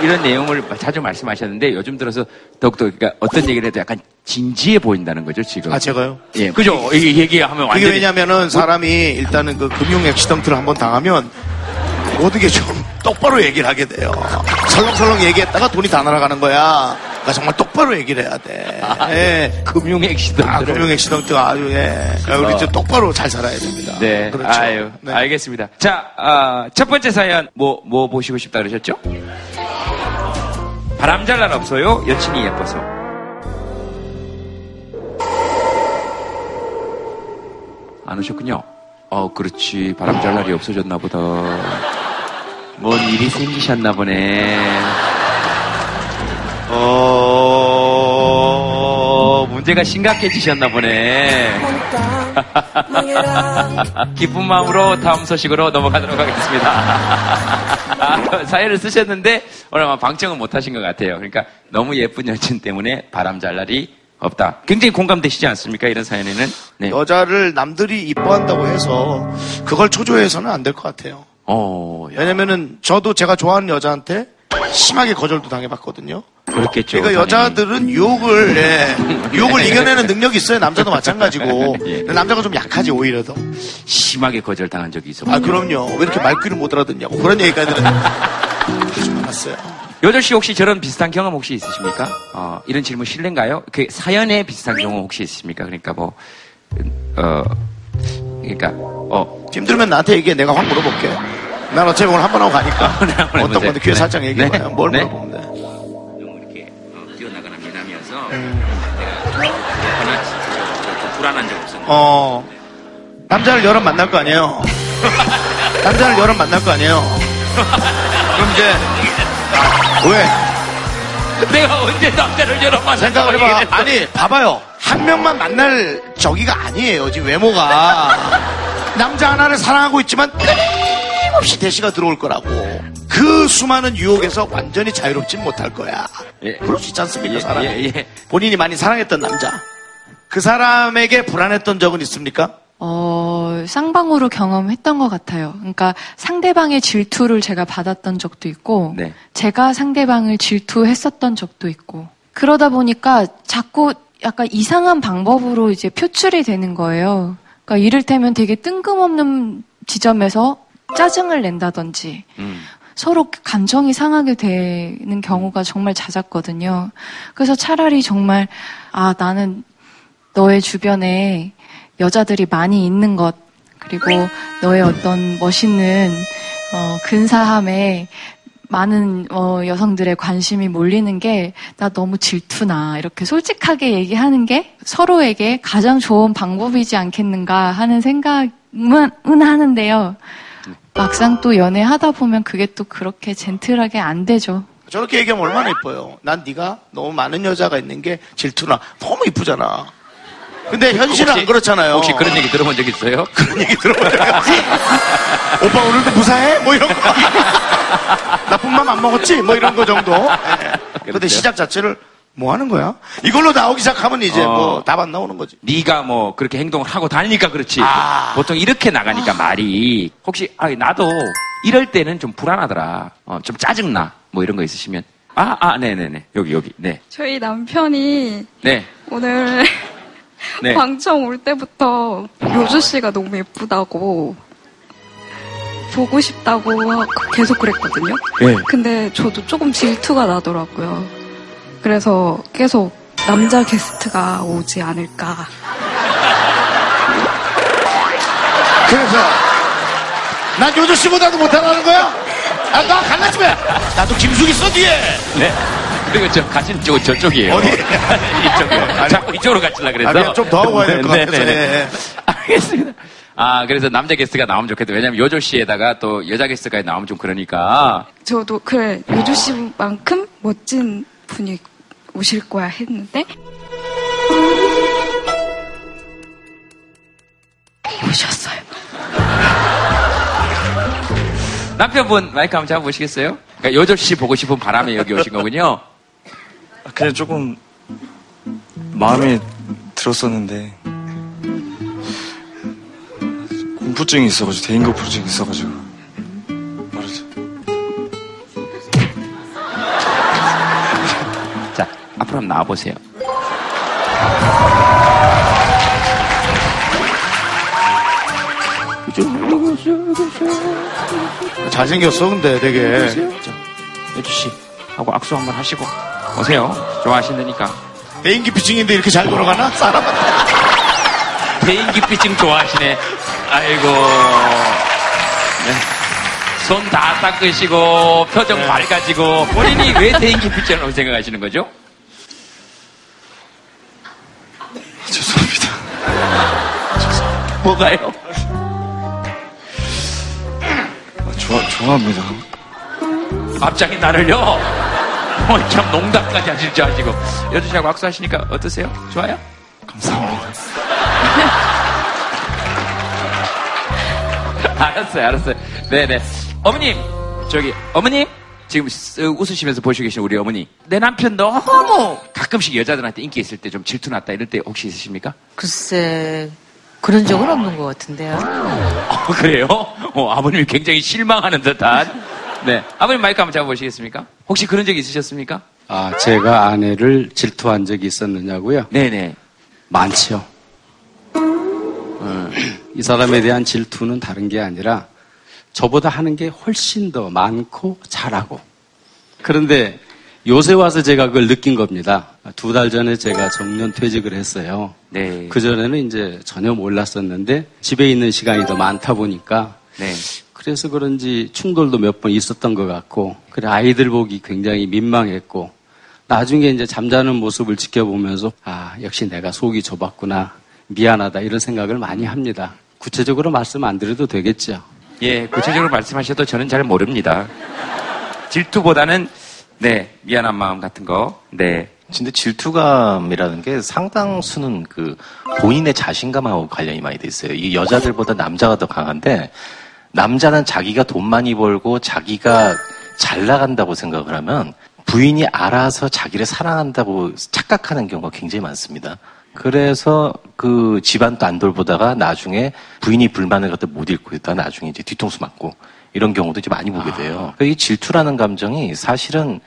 Speaker 1: 이런 내용을 자주 말씀하셨는데 요즘 들어서 더욱더 그러니까 어떤 얘기를 해도 약간 진지해 보인다는 거죠, 지금.
Speaker 14: 아, 제가요?
Speaker 1: 예, 그죠? 이게 얘기하면
Speaker 14: 그게
Speaker 1: 완전히.
Speaker 14: 왜냐면은 사람이 일단은 그 금융 액시던트를 한번 당하면 모든 게 좀 똑바로 얘기를 하게 돼요. 설렁설렁 얘기했다가 돈이 다 날아가는 거야. 그러니까 정말 똑바로 얘기를 해야 돼. 예.
Speaker 1: 금융 액시던트.
Speaker 14: 아, 금융 액시던트가 아주, 예. 그러니까 우리 이제 똑바로 잘 살아야 됩니다.
Speaker 1: 네.
Speaker 14: 그렇죠.
Speaker 1: 아유, 알겠습니다. 자, 아, 첫 번째 사연, 뭐, 뭐 보시고 싶다 그러셨죠? 바람 잘 날 없어요? 여친이 예뻐서. 안 오셨군요. 어, 그렇지. 바람 잘 날이 없어졌나 보다. 뭔 일이 생기셨나 보네. 어, 문제가 심각해지셨나 보네. 기쁜 마음으로 다음 소식으로 넘어가도록 하겠습니다. 아, 사연을 쓰셨는데 오늘 아마 방청은 못 하신 것 같아요. 그러니까 너무 예쁜 여친 때문에 바람 잘 날이 없다. 굉장히 공감되시지 않습니까? 이런 사연에는. 네.
Speaker 14: 여자를 남들이 이뻐한다고 해서 그걸 초조해서는 안 될 것 같아요.
Speaker 1: 어,
Speaker 14: 왜냐면은 저도 제가 좋아하는 여자한테 심하게 거절도 당해봤거든요.
Speaker 1: 그렇겠죠.
Speaker 14: 그러니까 여자들은 유혹을 예, 유혹을 이겨내는 능력이 있어요. 남자도 마찬가지고.
Speaker 1: 예.
Speaker 14: 근데 남자가 좀 약하지 오히려 더.
Speaker 1: 심하게 거절 당한 적이 있어.
Speaker 14: 아 그럼요. 왜 이렇게 말귀를 못 알아듣냐고 그런 얘기까지는 아주 많았어요.
Speaker 1: 여덟 씨 혹시 저런 비슷한 경험 혹시 있으십니까? 어, 이런 질문 실례인가요? 그 사연에 비슷한 경험 혹시 있으십니까? 그러니까 뭐, 어, 그러니까, 어.
Speaker 14: 힘들면 나한테 얘기해. 내가 확 물어볼게. 난 어차피 오늘 한 번 하고 가니까. 어떤
Speaker 1: 해보세요.
Speaker 14: 건데 귀에
Speaker 1: 네.
Speaker 14: 살짝 얘기해봐요.
Speaker 1: 네.
Speaker 14: 뭘
Speaker 1: 네.
Speaker 14: 물어보면 돼.
Speaker 1: 뛰어나거나 미남이어서
Speaker 14: 음.
Speaker 1: 내가 그렇거나 좀 불안한 적 없었는데.
Speaker 14: 어, 남자를 여러 만날 거 아니에요. 남자를 여러 만날 거 아니에요. 그럼 이제, 아, 왜?
Speaker 1: 내가 언제 남자를 여러 번
Speaker 14: 생각을 해봐. 아니, 봐봐요. 한 명만 만날 저기가 아니에요. 지금 외모가. 남자 하나를 사랑하고 있지만 끊임없이 대시가 들어올 거라고. 그 수많은 유혹에서 완전히 자유롭진 못할 거야. 그럴 수 있지 않습니까,
Speaker 1: 예,
Speaker 14: 사람이?
Speaker 1: 예, 예.
Speaker 14: 본인이 많이 사랑했던 남자. 그 사람에게 불안했던 적은 있습니까?
Speaker 16: 어, 쌍방으로 경험했던 것 같아요. 그러니까 상대방의 질투를 제가 받았던 적도 있고,
Speaker 1: 네.
Speaker 16: 제가 상대방을 질투했었던 적도 있고, 그러다 보니까 자꾸 약간 이상한 방법으로 이제 표출이 되는 거예요. 그러니까 이를테면 되게 뜬금없는 지점에서 짜증을 낸다든지,
Speaker 1: 음.
Speaker 16: 서로 감정이 상하게 되는 경우가 정말 잦았거든요. 그래서 차라리 정말, 아, 나는 너의 주변에 여자들이 많이 있는 것, 그리고 너의 어떤 멋있는, 어, 근사함에 많은, 어, 여성들의 관심이 몰리는 게 나 너무 질투나, 이렇게 솔직하게 얘기하는 게 서로에게 가장 좋은 방법이지 않겠는가 하는 생각은 은 하는데요. 막상 또 연애하다 보면 그게 또 그렇게 젠틀하게 안 되죠.
Speaker 14: 저렇게 얘기하면 얼마나 이뻐요. 난 네가 너무 많은 여자가 있는 게 질투나. 너무 이쁘잖아. 근데 현실은
Speaker 1: 혹시-
Speaker 14: 안 그렇잖아요.
Speaker 1: 혹시 그런 얘기 들어본 적 있어요?
Speaker 14: 그런 얘기 들어본 적 없지. 오빠 오늘도 무사해? 뭐 이런 거. 나쁜 맘 안 먹었지? 뭐 이런 거 정도. 예. 근데
Speaker 1: 그렇죠.
Speaker 14: 시작 자체를 뭐 하는 거야? 이걸로 나오기 시작하면 이제
Speaker 1: 어.
Speaker 14: 뭐 답 안 나오는 거지.
Speaker 1: 네가 뭐 그렇게 행동을 하고 다니니까 그렇지.
Speaker 14: 아.
Speaker 1: 보통 이렇게 나가니까 말이 혹시 아 나도 이럴 때는 좀 불안하더라. 어, 좀 짜증나. 뭐 이런 거 있으시면 아, 아, 네네네. 여기, 여기. 네.
Speaker 17: 저희 남편이
Speaker 1: 네.
Speaker 17: 오늘
Speaker 1: 네.
Speaker 17: 방청 올 때부터 요주 씨가 너무 예쁘다고 보고 싶다고 계속 그랬거든요.
Speaker 1: 네.
Speaker 17: 근데 저도 조금 질투가 나더라고요. 그래서 계속 남자 게스트가 오지 않을까.
Speaker 14: 그래서 난 요조 씨보다도 못하라는 거야? 아, 나 갈라 집에 나도 김숙 있어 뒤에.
Speaker 1: 네. 그리고 저 가시는 쪽 저쪽이에요.
Speaker 14: 어디?
Speaker 1: 이쪽이요. 자꾸 이쪽으로 가시려 그래서.
Speaker 14: 아, 좀더 하고 가야 될것
Speaker 1: 네,
Speaker 14: 같아서.
Speaker 1: 네, 네.
Speaker 14: 예, 예.
Speaker 1: 알겠습니다. 아, 그래서 남자 게스트가 나오면 좋겠다. 왜냐면 요조 씨에다가 또 여자 게스트가 나오면 좀 그러니까.
Speaker 17: 저도 그래 요주 씨만큼 멋진 분이 오실 거야 했는데 오셨어요.
Speaker 1: 남편분 마이크 한번 잡아보시겠어요? 그러니까 요조 씨 보고 싶은 바람에 여기 오신 거군요.
Speaker 7: 그냥 조금 마음에 들었었는데 공포증이 있어가지고 대인 공포증이 있어가지고
Speaker 1: 앞으로 한번 나와보세요.
Speaker 14: 잘생겼어 근데 되게.
Speaker 1: 씨 하고 악수 한번 하시고 오세요. 좋아하신다니까.
Speaker 14: 대인기 피칭인데 이렇게 잘 돌아가나? 사람.
Speaker 1: 대인기피증 좋아하시네. 아이고. 네. 손다 닦으시고 표정
Speaker 14: 네.
Speaker 1: 밝아지고 본인이 왜 대인기피증이라고 생각하시는 거죠? 뭐가요?
Speaker 7: 아, 좋아 좋아합니다.
Speaker 1: 갑자기 나를요? 어, 참 농담까지 하실 줄 아시고 여주 씨하고 악수하시니까 어떠세요? 좋아요?
Speaker 7: 감사합니다.
Speaker 1: 알았어요, 알았어요. 네네. 어머님, 저기, 어머님? 지금 쓱 웃으시면서 보시고 계신 우리 어머니. 내 남편 너무 가끔씩 여자들한테 인기 있을 때 좀 질투 났다 이럴 때 혹시 있으십니까?
Speaker 18: 글쎄, 그런 적은 없는 것 같은데요.
Speaker 1: 어, 그래요? 어, 아버님이 굉장히 실망하는 듯한. 네. 아버님 마이크 한번 잡아보시겠습니까? 혹시 그런 적 있으셨습니까?
Speaker 19: 아, 제가 아내를 질투한 적이 있었느냐고요?
Speaker 1: 네네.
Speaker 19: 많지요. 어, 이 사람에 대한 질투는 다른 게 아니라 저보다 하는 게 훨씬 더 많고 잘하고. 그런데 요새 와서 제가 그걸 느낀 겁니다. 두 달 전에 제가 정년 퇴직을 했어요.
Speaker 1: 네.
Speaker 19: 그전에는 이제 전혀 몰랐었는데 집에 있는 시간이 더 많다 보니까
Speaker 1: 네.
Speaker 19: 그래서 그런지 충돌도 몇 번 있었던 것 같고, 그래 아이들 보기 굉장히 민망했고, 나중에 이제 잠자는 모습을 지켜보면서, 아, 역시 내가 속이 좁았구나, 미안하다, 이런 생각을 많이 합니다. 구체적으로 말씀 안 드려도 되겠죠.
Speaker 1: 예, 구체적으로 말씀하셔도 저는 잘 모릅니다. 질투보다는, 네, 미안한 마음 같은 거. 네.
Speaker 12: 근데 질투감이라는 게 상당수는 그 본인의 자신감하고 관련이 많이 돼 있어요. 이 여자들보다 남자가 더 강한데 남자는 자기가 돈 많이 벌고 자기가 잘 나간다고 생각을 하면 부인이 알아서 자기를 사랑한다고 착각하는 경우가 굉장히 많습니다. 그래서 그 집안도 안 돌보다가 나중에 부인이 불만을 갖다 못 읽고 있다가 나중에 이제 뒤통수 맞고 이런 경우도 이제 많이 보게 돼요. 그러니까 이 질투라는 감정이 사실은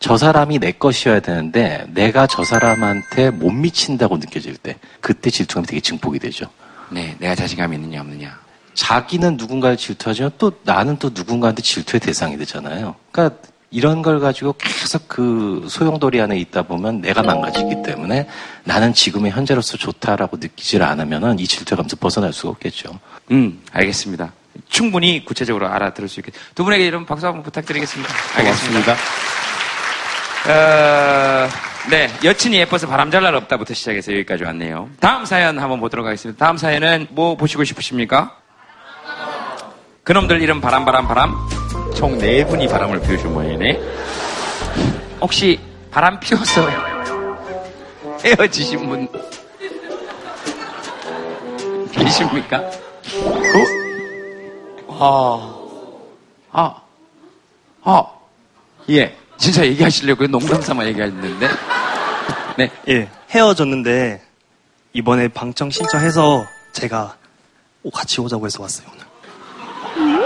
Speaker 12: 저 사람이 내 것이어야 되는데 내가 저 사람한테 못 미친다고 느껴질 때 그때 질투감이 되게 증폭이 되죠.
Speaker 1: 네, 내가 자신감이 있느냐 없느냐.
Speaker 12: 자기는 누군가를 질투하지만 또 나는 또 누군가한테 질투의 대상이 되잖아요. 그러니까 이런 걸 가지고 계속 그 소용돌이 안에 있다 보면 내가 망가지기 때문에 나는 지금의 현재로서 좋다라고 느끼질 않으면은 이 질투의 감에서 벗어날 수가 없겠죠.
Speaker 1: 음, 알겠습니다. 충분히 구체적으로 알아들을 수 있겠. 두 분에게 이런 박수 한번 부탁드리겠습니다. 알겠습니다. 어, 네, 여친이 예뻐서 바람 잘 날 없다부터 시작해서 여기까지 왔네요. 다음 사연 한번 보도록 하겠습니다. 다음 사연은 뭐 보시고 싶으십니까? 그놈들 이름 바람 바람 바람 총 네 분이 바람을 피우신 모양이네. 혹시 바람 피워서 헤어지신 분 계십니까?
Speaker 14: 아,
Speaker 1: 아, 아, 예. 진짜 얘기하시려고요? 농담 삼아 얘기했는데. 네.
Speaker 20: 예, 헤어졌는데 이번에 방청 신청해서 제가 같이 오자고 해서 왔어요. 오늘.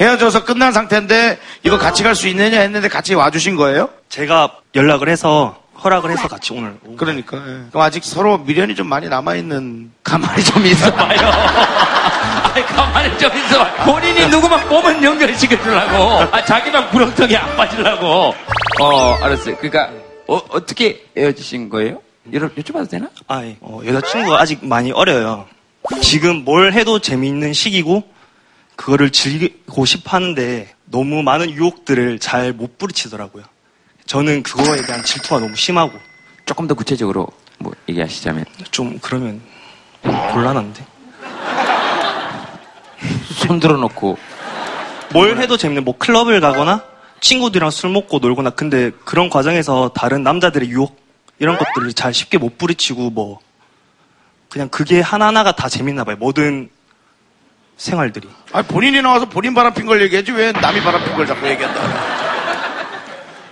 Speaker 14: 헤어져서 끝난 상태인데 이거 같이 갈 수 있느냐 했는데 같이 와주신 거예요?
Speaker 20: 제가 연락을 해서 허락을 해서 같이 오늘.
Speaker 14: 그러니까. 예. 그럼 아직 서로 미련이 좀 많이 남아있는.
Speaker 1: 가만히 좀 있어봐요. 아니, 가만히 좀 있어봐. 본인이 누구만 보면 연결 시켜주려고. 아, 자기만 구렁텅이 안 빠지려고. 어, 알았어요. 그러니까, 어, 어떻게 헤어지신 거예요? 여러, 여쭤봐도 되나?
Speaker 20: 아, 예. 어, 여자친구가 아직 많이 어려요. 지금 뭘 해도 재미있는 시기고, 그거를 즐기고 싶어 하는데, 너무 많은 유혹들을 잘 못 부딪히더라고요. 저는 그거에 대한 질투가 너무 심하고.
Speaker 1: 조금 더 구체적으로 뭐 얘기하시자면.
Speaker 20: 좀 그러면 곤란한데.
Speaker 1: 손 들어 놓고.
Speaker 20: 뭘 해도 재밌는, 뭐 클럽을 가거나, 친구들이랑 술 먹고 놀거나, 근데 그런 과정에서 다른 남자들의 유혹, 이런 것들을 잘 쉽게 못 부딪히고, 뭐, 그냥 그게 하나하나가 다 재밌나 봐요. 모든 생활들이.
Speaker 14: 아 본인이 나와서 본인 바람 핀 걸 얘기하지 왜 남이 바람 핀 걸 자꾸 얘기한다.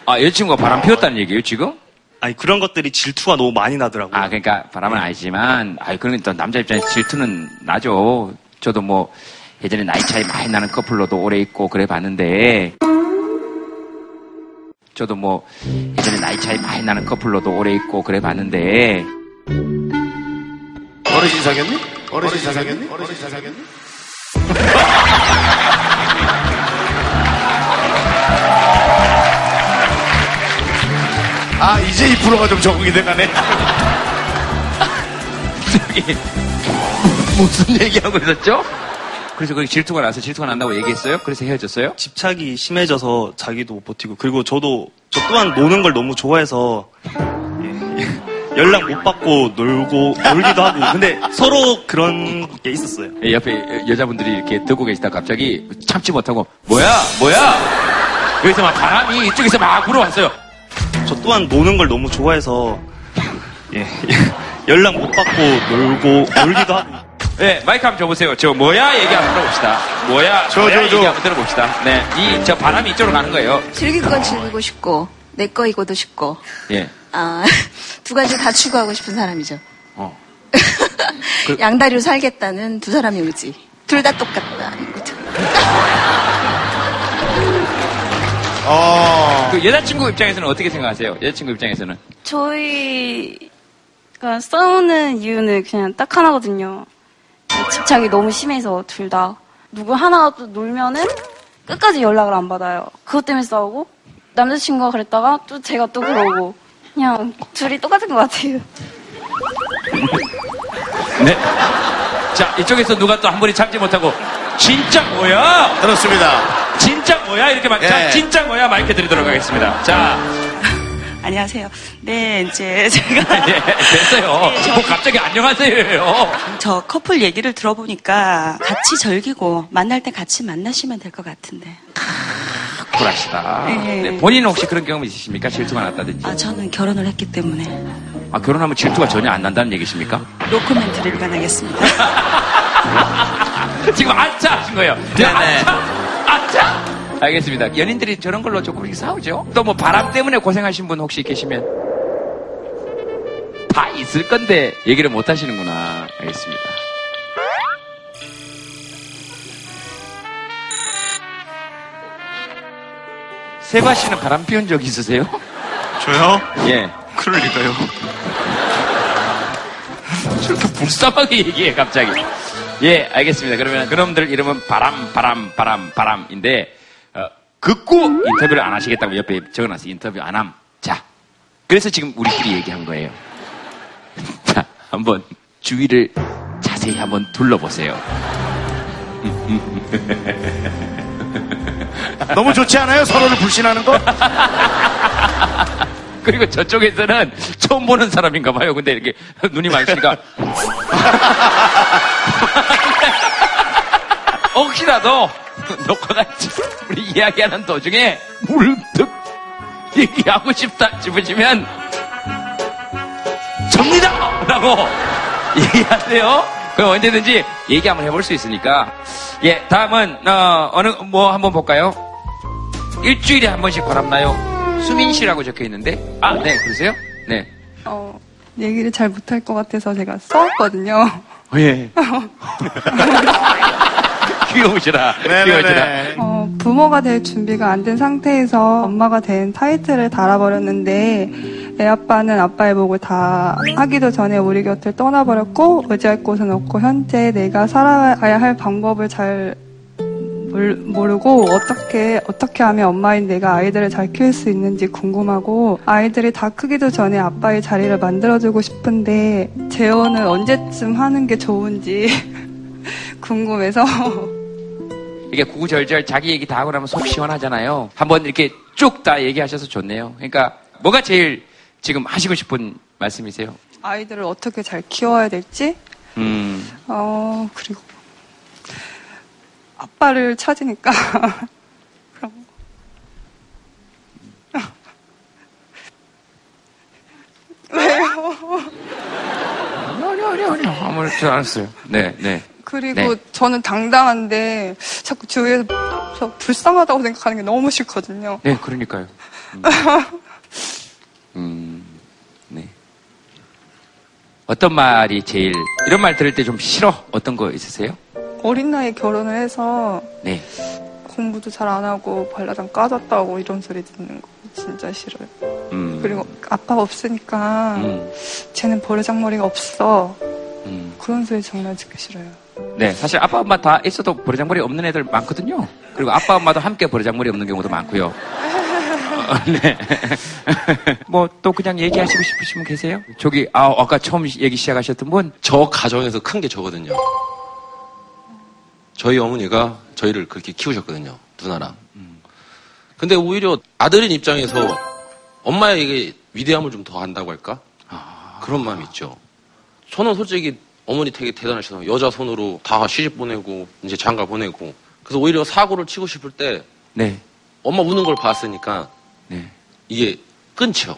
Speaker 1: 아, 여자친구가 바람 피웠다는 얘기예요, 지금?
Speaker 20: 아니, 그런 것들이 질투가 너무 많이 나더라고요.
Speaker 1: 아, 그러니까 바람은 아니지만, 아, 그런 또 남자 입장에서 질투는 나죠. 저도 뭐 예전에 나이 차이 많이 나는 커플로도 오래 있고 그래 봤는데, 저도 뭐 예전에 나이 차이 많이 나는 커플로도 오래 있고 그래 봤는데,
Speaker 14: 어르신 사귀었니? 어르신 사귀었니? 어르신 사귀었니? 아 이제 이 프로가 좀 적응이 돼가네.
Speaker 1: 저기 무슨 얘기하고 있었죠? 그래서 거기 질투가 나서 질투가 난다고 얘기했어요? 그래서 헤어졌어요?
Speaker 20: 집착이 심해져서 자기도 못 버티고 그리고 저도 저 또한 노는 걸 너무 좋아해서 연락 못 받고 놀고 놀기도 하고 근데 서로 그런 게 있었어요.
Speaker 1: 예, 옆에 여자분들이 이렇게 듣고 계시다 갑자기 참지 못하고 뭐야 뭐야 여기서 막 바람이 이쪽에서 막 불어왔어요.
Speaker 20: 저 또한 노는 걸 너무 좋아해서 예, 연락 못 받고 놀고 놀기도 하고
Speaker 1: 네, 마이크 한번 줘보세요. 저 뭐야 얘기 한번 들어봅시다. 뭐야
Speaker 14: 저,
Speaker 1: 뭐야
Speaker 14: 저,
Speaker 1: 얘기
Speaker 14: 저.
Speaker 1: 한번 들어봅시다. 네, 이 저 바람이 이쪽으로 가는 거예요.
Speaker 21: 즐길 건 즐기고 싶고 내 거이고도 싶고
Speaker 1: 예.
Speaker 21: 아, 두 가지 다 추구하고 싶은 사람이죠.
Speaker 1: 어.
Speaker 21: 양다리로 살겠다는 두 사람의 의지. 둘 다 똑같다는 거죠.
Speaker 14: 어.
Speaker 1: 그 여자친구 입장에서는 어떻게 생각하세요? 여자친구 입장에서는
Speaker 22: 저희가 싸우는 이유는 그냥 딱 하나거든요. 집착이 너무 심해서 둘 다. 누구 하나가 또 놀면은 끝까지 연락을 안 받아요. 그것 때문에 싸우고 남자친구가 그랬다가 또 제가 또 그러고 그냥 둘이 똑같은 것 같아요.
Speaker 1: 네. 자 이쪽에서 누가 또 한 분이 참지 못하고 진짜 뭐야?
Speaker 14: 그렇습니다.
Speaker 1: 진짜 뭐야? 이렇게 막 자,
Speaker 14: 예.
Speaker 1: 진짜 뭐야? 마이크 드리도록 하겠습니다. 자,
Speaker 23: 안녕하세요. 네, 이제 제가
Speaker 1: 예, 됐어요. 뭐 갑자기 안녕하세요요.
Speaker 23: 저 커플 얘기를 들어보니까 같이 즐기고 만날 때 같이 만나시면 될 것 같은데.
Speaker 1: 쿨하시다.
Speaker 23: 네.
Speaker 1: 네, 본인은 혹시 그런 경험 있으십니까? 질투가 났다든지.
Speaker 23: 아, 저는 결혼을 했기 때문에
Speaker 1: 아, 결혼하면 질투가 전혀 안 난다는 얘기십니까?
Speaker 23: 노코멘트를 일관하겠습니다.
Speaker 1: 지금 아차 하신 거예요. 네, 아차! 아차! 알겠습니다. 연인들이 저런 걸로 조금씩 싸우죠. 또 뭐 바람 때문에 고생하신 분 혹시 계시면 다 있을 건데 얘기를 못 하시는구나. 알겠습니다. 세바 씨는 바람 피운 적 있으세요?
Speaker 20: 저요?
Speaker 1: 예.
Speaker 20: 그럴 리가요.
Speaker 1: 저렇게 불쌍하게 얘기해, 갑자기. 예, 알겠습니다. 그러면 그놈들 이름은 바람, 바람, 바람, 바람인데, 어, 극구 인터뷰를 안 하시겠다고 옆에 적어놨어요. 인터뷰 안 함. 자, 그래서 지금 우리끼리 얘기한 거예요. 자, 한번 주위를 자세히 한번 둘러보세요.
Speaker 14: 너무 좋지 않아요? 서로를 불신하는 거?
Speaker 1: 그리고 저쪽에서는 처음 보는 사람인가 봐요. 근데 이렇게 눈이 많으니까. 혹시라도 녹화가 우리 이야기하는 도중에 물득 얘기하고 싶다 싶으시면 접니다! 라고 얘기하세요. 그럼 언제든지 얘기 한번 해볼 수 있으니까. 예, 다음은, 어, 어느, 뭐 한번 볼까요? 일주일에 한 번씩 바람나요? 수민 씨라고 적혀 있는데. 아, 네, 그러세요? 네.
Speaker 24: 어, 얘기를 잘 못할 것 같아서 제가 써왔거든요.
Speaker 1: 예. 귀여우시라. 귀여우시라.
Speaker 24: 어, 부모가 될 준비가 안 된 상태에서 엄마가 된 타이틀을 달아버렸는데 애 아빠는 아빠의 목을 다 하기도 전에 우리 곁을 떠나버렸고 의지할 곳은 없고 현재 내가 살아가야 할 방법을 잘 몰- 모르고 어떻게 어떻게 하면 엄마인 내가 아이들을 잘 키울 수 있는지 궁금하고 아이들이 다 크기도 전에 아빠의 자리를 만들어주고 싶은데 재혼을 언제쯤 하는 게 좋은지 궁금해서
Speaker 1: 이게 구구절절 자기 얘기 다 하고 나면 속 시원하잖아요. 한번 이렇게 쭉 다 얘기하셔서 좋네요. 그러니까 뭐가 제일 지금 하시고 싶은 말씀이세요?
Speaker 24: 아이들을 어떻게 잘 키워야 될지
Speaker 1: 음,
Speaker 24: 어 그리고 아빠를 찾으니까 그럼 왜요?
Speaker 1: 아니요, 아니요, 아니요. 아무렇지 않았어요. 네, 네.
Speaker 24: 그리고
Speaker 1: 네.
Speaker 24: 저는 당당한데 자꾸 주위에서 저 불쌍하다고 생각하는 게 너무 싫거든요.
Speaker 1: 네, 그러니까요. 음. 음, 네. 어떤 말이 제일, 이런 말 들을 때 좀 싫어? 어떤 거 있으세요?
Speaker 24: 어린 나이에 결혼을 해서
Speaker 1: 네.
Speaker 24: 공부도 잘 안 하고 발라당 까졌다고 이런 소리 듣는 거 진짜 싫어요.
Speaker 1: 음.
Speaker 24: 그리고 아빠가 없으니까
Speaker 1: 음.
Speaker 24: 쟤는 버르장머리가 없어.
Speaker 1: 음.
Speaker 24: 그런 소리 정말 듣기 싫어요.
Speaker 1: 네, 사실 아빠 엄마 다 있어도 버르장머리 없는 애들 많거든요. 그리고 아빠 엄마도 함께 버르장머리 없는 경우도 많고요. 어, 네. 뭐 또 그냥 얘기하시고 싶으신 분 계세요? 저기 아 아까 처음 얘기 시작하셨던 분?
Speaker 25: 저 가정에서 큰 게 저거든요. 저희 어머니가 저희를 그렇게 키우셨거든요. 누나랑. 근데 오히려 아들인 입장에서 엄마에게 위대함을 좀더 한다고 할까? 그런 마음이 있죠. 저는 솔직히 어머니 되게 대단하셔서 여자 손으로 다 시집 보내고 이제 장가 보내고 그래서 오히려 사고를 치고 싶을 때
Speaker 1: 네.
Speaker 25: 엄마 우는 걸 봤으니까
Speaker 1: 네.
Speaker 25: 이게 끊죠.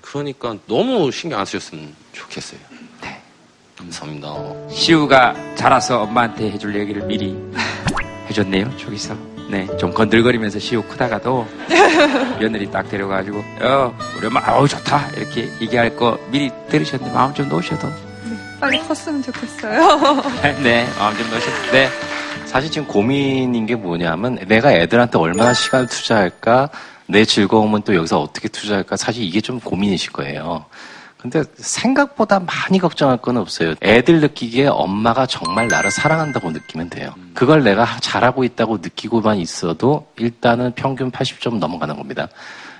Speaker 25: 그러니까 너무 신경 안 쓰셨으면 좋겠어요.
Speaker 1: 네.
Speaker 25: 감사합니다.
Speaker 1: 시우가 자라서 엄마한테 해줄 얘기를 미리 해줬네요, 저기서. 네, 좀 건들거리면서 시우 크다가도 며느리 딱 데려가지고, 어, 우리 엄마, 아우, 좋다. 이렇게 얘기할 거 미리 들으셨는데 마음 좀 놓으셔도.
Speaker 24: 빨리 컸으면 좋겠어요.
Speaker 1: 네, 마음 좀 놓으셔도. 네.
Speaker 12: 사실 지금 고민인 게 뭐냐면 내가 애들한테 얼마나 시간을 투자할까 내 즐거움은 또 여기서 어떻게 투자할까 사실 이게 좀 고민이실 거예요. 근데 생각보다 많이 걱정할 건 없어요. 애들 느끼기에 엄마가 정말 나를 사랑한다고 느끼면 돼요. 그걸 내가 잘하고 있다고 느끼고만 있어도 일단은 평균 80점 넘어가는 겁니다.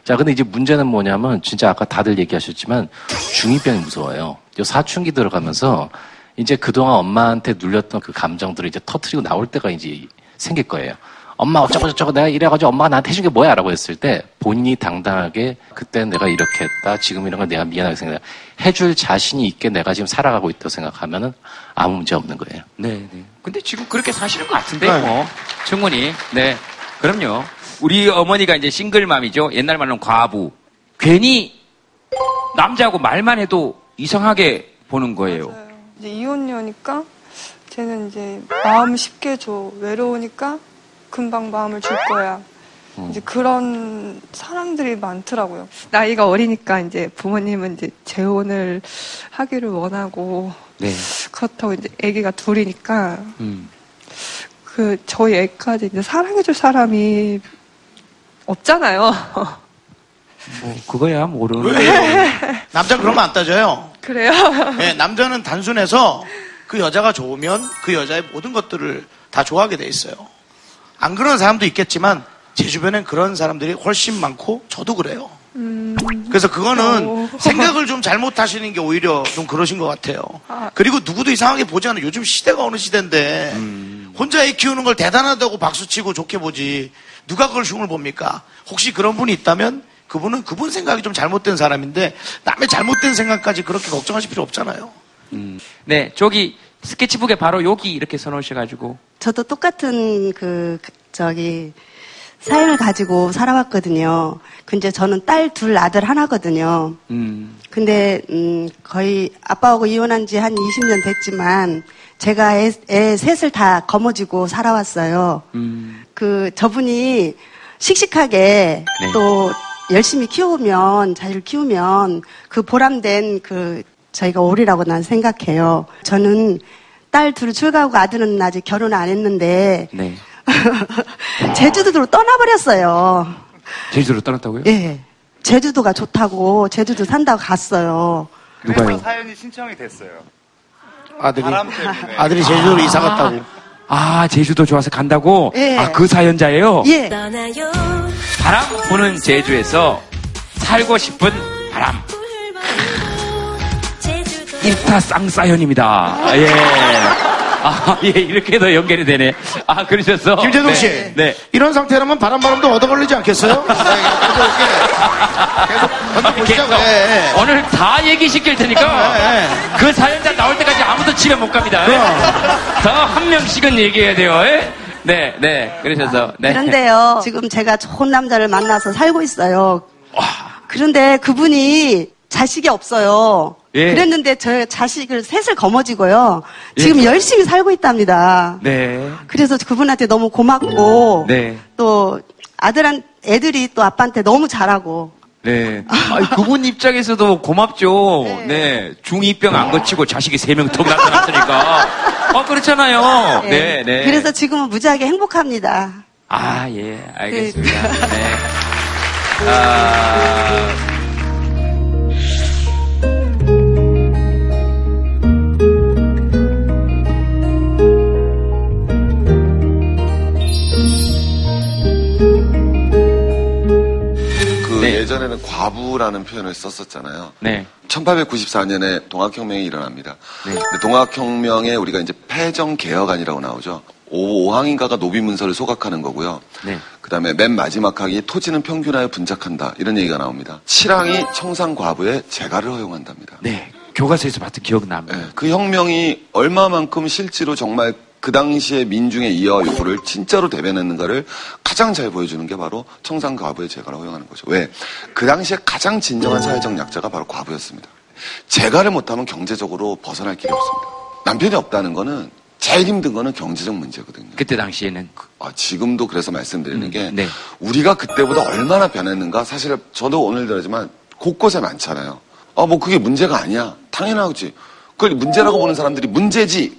Speaker 12: 자, 근데 이제 문제는 뭐냐면 진짜 아까 다들 얘기하셨지만 중2병이 무서워요. 요 사춘기 들어가면서 이제 그동안 엄마한테 눌렸던 그 감정들을 이제 터트리고 나올 때가 이제 생길 거예요. 엄마 어쩌고 저쩌고 내가 이래가지고 엄마가 나한테 해준 게 뭐야? 라고 했을 때 본인이 당당하게 그때 내가 이렇게 했다. 지금 이런 걸 내가 미안하게 생각해. 해줄 자신이 있게 내가 지금 살아가고 있다고 생각하면은 아무 문제 없는 거예요.
Speaker 1: 네, 네. 근데 지금 그렇게 사시는 것 같은데,
Speaker 12: 네.
Speaker 1: 뭐. 충분히. 네. 그럼요. 우리 어머니가 이제 싱글맘이죠. 옛날 말로는 과부. 괜히 남자하고 말만 해도 이상하게 보는 거예요.
Speaker 24: 이제 이혼녀니까 쟤는 이제 마음 쉽게 줘. 외로우니까 금방 마음을 줄 거야. 이제 그런 사람들이 많더라고요. 나이가 어리니까 이제 부모님은 이제 재혼을 하기를 원하고
Speaker 1: 네.
Speaker 24: 그렇다고 이제 아기가 둘이니까
Speaker 1: 음.
Speaker 24: 그 저희 애까지 이제 사랑해줄 사람이 없잖아요.
Speaker 1: 뭐, 그거야, 모르는.
Speaker 14: 남자 거안 따져요.
Speaker 24: 그래요?
Speaker 14: 네, 남자는 단순해서 그 여자가 좋으면 그 여자의 모든 것들을 다 좋아하게 돼 있어요. 안 그런 사람도 있겠지만 제 주변엔 그런 사람들이 훨씬 많고 저도 그래요.
Speaker 24: 음,
Speaker 14: 그래서 그거는
Speaker 24: 어.
Speaker 14: 생각을 좀 잘못하시는 게 오히려 좀 그러신 것 같아요.
Speaker 24: 아.
Speaker 14: 그리고 누구도 이상하게 보지 않아요. 요즘 시대가 어느 시대인데 혼자 애 키우는 걸 대단하다고 박수치고 좋게 보지 누가 그걸 흉을 봅니까? 혹시 그런 분이 있다면 그분은 그분 생각이 좀 잘못된 사람인데 남의 잘못된 생각까지 그렇게 걱정하실 필요 없잖아요.
Speaker 1: 네, 저기 스케치북에 바로 여기 이렇게 써놓으셔가지고.
Speaker 26: 저도 똑같은 그, 그, 저기, 사연을 가지고 살아왔거든요. 근데 저는 딸 둘, 아들 하나거든요.
Speaker 1: 음.
Speaker 26: 근데 음, 거의 아빠하고 이혼한 지 한 20년 됐지만 제가 애, 애 셋을 다 거머쥐고 살아왔어요.
Speaker 1: 음.
Speaker 26: 그 저분이 씩씩하게
Speaker 1: 네.
Speaker 26: 또 열심히 키우면 자기를 키우면 그 보람된 그 저희가 오리라고 난 생각해요. 저는 딸 둘을 출가하고 아들은 아직 결혼 안 했는데
Speaker 1: 네.
Speaker 26: 제주도로 떠나버렸어요.
Speaker 1: 제주도로 떠났다고요?
Speaker 26: 예. 제주도가 좋다고 제주도 산다고 갔어요.
Speaker 1: 누가요?
Speaker 27: 사연이 신청이 됐어요.
Speaker 14: 아들이
Speaker 27: 바람 때문에.
Speaker 14: 아들이 제주도로 이사 갔다고.
Speaker 1: 아, 제주도 좋아서 간다고?
Speaker 26: 예.
Speaker 1: 아, 그 사연자예요?
Speaker 26: 예.
Speaker 1: 바람 부는 제주에서 살고 싶은 바람. 인스타 쌍사연입니다. 아, 예. 아, 예, 이렇게도 연결이 되네. 아, 그러셔서.
Speaker 14: 김재동 씨,
Speaker 1: 네. 네.
Speaker 14: 이런 상태라면 바람 바람도 얻어 걸리지 않겠어요?
Speaker 1: 계속
Speaker 14: 예,
Speaker 1: 오늘 다 얘기시킬 테니까 그 사연자 나올 때까지 아무도 집에 못 갑니다. 더한 명씩은 얘기해야 돼요. 예? 네, 네. 그러셔서. 네.
Speaker 26: 그런데요, 지금 제가 좋은 남자를 만나서 살고 있어요. 그런데 그분이 자식이 없어요.
Speaker 1: 예.
Speaker 26: 그랬는데 저 자식을 셋을 거머쥐고요. 지금
Speaker 1: 예.
Speaker 26: 열심히 살고 있답니다.
Speaker 1: 네.
Speaker 26: 그래서 그분한테 너무 고맙고
Speaker 1: 네.
Speaker 26: 또 아들한 애들이 또 아빠한테 너무 잘하고
Speaker 1: 네. 아니, 그분 입장에서도 고맙죠. 네. 중2병 안 거치고 자식이 세 명더 나타났으니까. 어, 그렇잖아요. 네, 네.
Speaker 26: 그래서 지금은 무지하게 행복합니다.
Speaker 1: 아, 예. 알겠습니다. 네. 아,
Speaker 13: 예전에는 과부라는 표현을 썼었잖아요.
Speaker 1: 네.
Speaker 13: 1894년에 동학혁명이 일어납니다. 근데 동학혁명에 우리가 이제 패정 개혁안이라고 나오죠. 오, 항인가가 노비문서를 소각하는 거고요.
Speaker 1: 네.
Speaker 13: 그 다음에 맨 마지막 항이 토지는 평균하여 분작한다. 이런 얘기가 나옵니다. 7항이 청산과부의 재가를 허용한답니다.
Speaker 1: 네. 교과서에서 봤던 기억 납니다.
Speaker 13: 그 혁명이 얼마만큼 실제로 정말 그 당시의 민중의 이해와 요구를 진짜로 대변했는가를 가장 잘 보여주는 게 바로 청산 과부의 재가를 허용하는 거죠. 왜? 그 당시에 가장 진정한 사회적 약자가 바로 과부였습니다. 재가를 못하면 경제적으로 벗어날 길이 없습니다. 남편이 없다는 거는 제일 힘든 거는 경제적 문제거든요.
Speaker 1: 그때 당시에는.
Speaker 13: 아, 지금도 그래서 말씀드리는 게
Speaker 1: 네.
Speaker 13: 우리가 그때보다 얼마나 변했는가 사실 저도 오늘 들었지만 곳곳에 많잖아요. 아, 뭐 그게 문제가 아니야. 당연하지. 그걸 문제라고 보는 사람들이 문제지.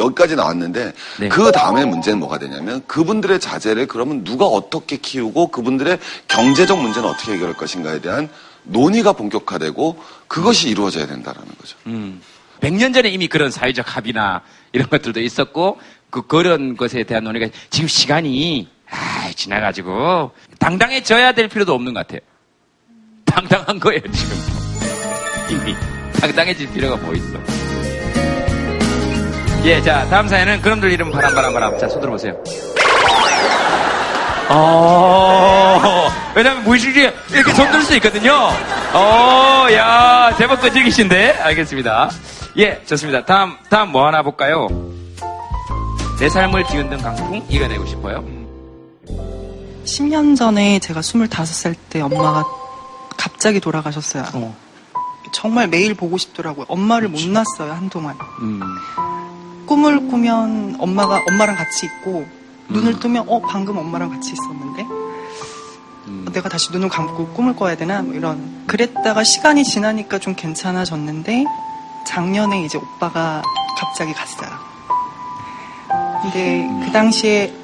Speaker 13: 여기까지 나왔는데
Speaker 1: 네.
Speaker 13: 그 다음에 문제는 뭐가 되냐면 그분들의 자제를 그러면 누가 어떻게 키우고 그분들의 경제적 문제는 어떻게 해결할 것인가에 대한 논의가 본격화되고 그것이 이루어져야 된다라는 거죠.
Speaker 1: 음. 100년 전에 이미 그런 사회적 합의나 이런 것들도 있었고 그 그런 것에 대한 논의가 지금 시간이 아, 지나가지고 당당해져야 될 필요도 없는 것 같아요. 당당한 거예요 지금 이미 당당해질 필요가 뭐 있어? 예, 자 다음 사연은 그놈들 이름 바람 바람 바람 자 손 들어보세요. 어, 왜냐면 무의식중에 이렇게 손들 수 있거든요. 어, 야, 제법 끈질기신데? 알겠습니다. 예, 좋습니다. 다음, 다음 뭐 하나 볼까요? 내 삶을 뒤흔든 강풍 이겨내고 싶어요.
Speaker 28: 10년 전에 제가 25살 때 엄마가 갑자기 돌아가셨어요. 정말 매일 보고 싶더라고요. 엄마를 못 낳았어요, 한동안.
Speaker 1: 음.
Speaker 28: 꿈을 꾸면 엄마가 엄마랑 같이 있고 눈을 뜨면 어 방금 엄마랑 같이 있었는데? 내가 다시 눈을 감고 꿈을 꿔야 되나? 뭐 이런. 그랬다가 시간이 지나니까 좀 괜찮아졌는데 작년에 이제 오빠가 갑자기 갔어요. 근데 그 당시에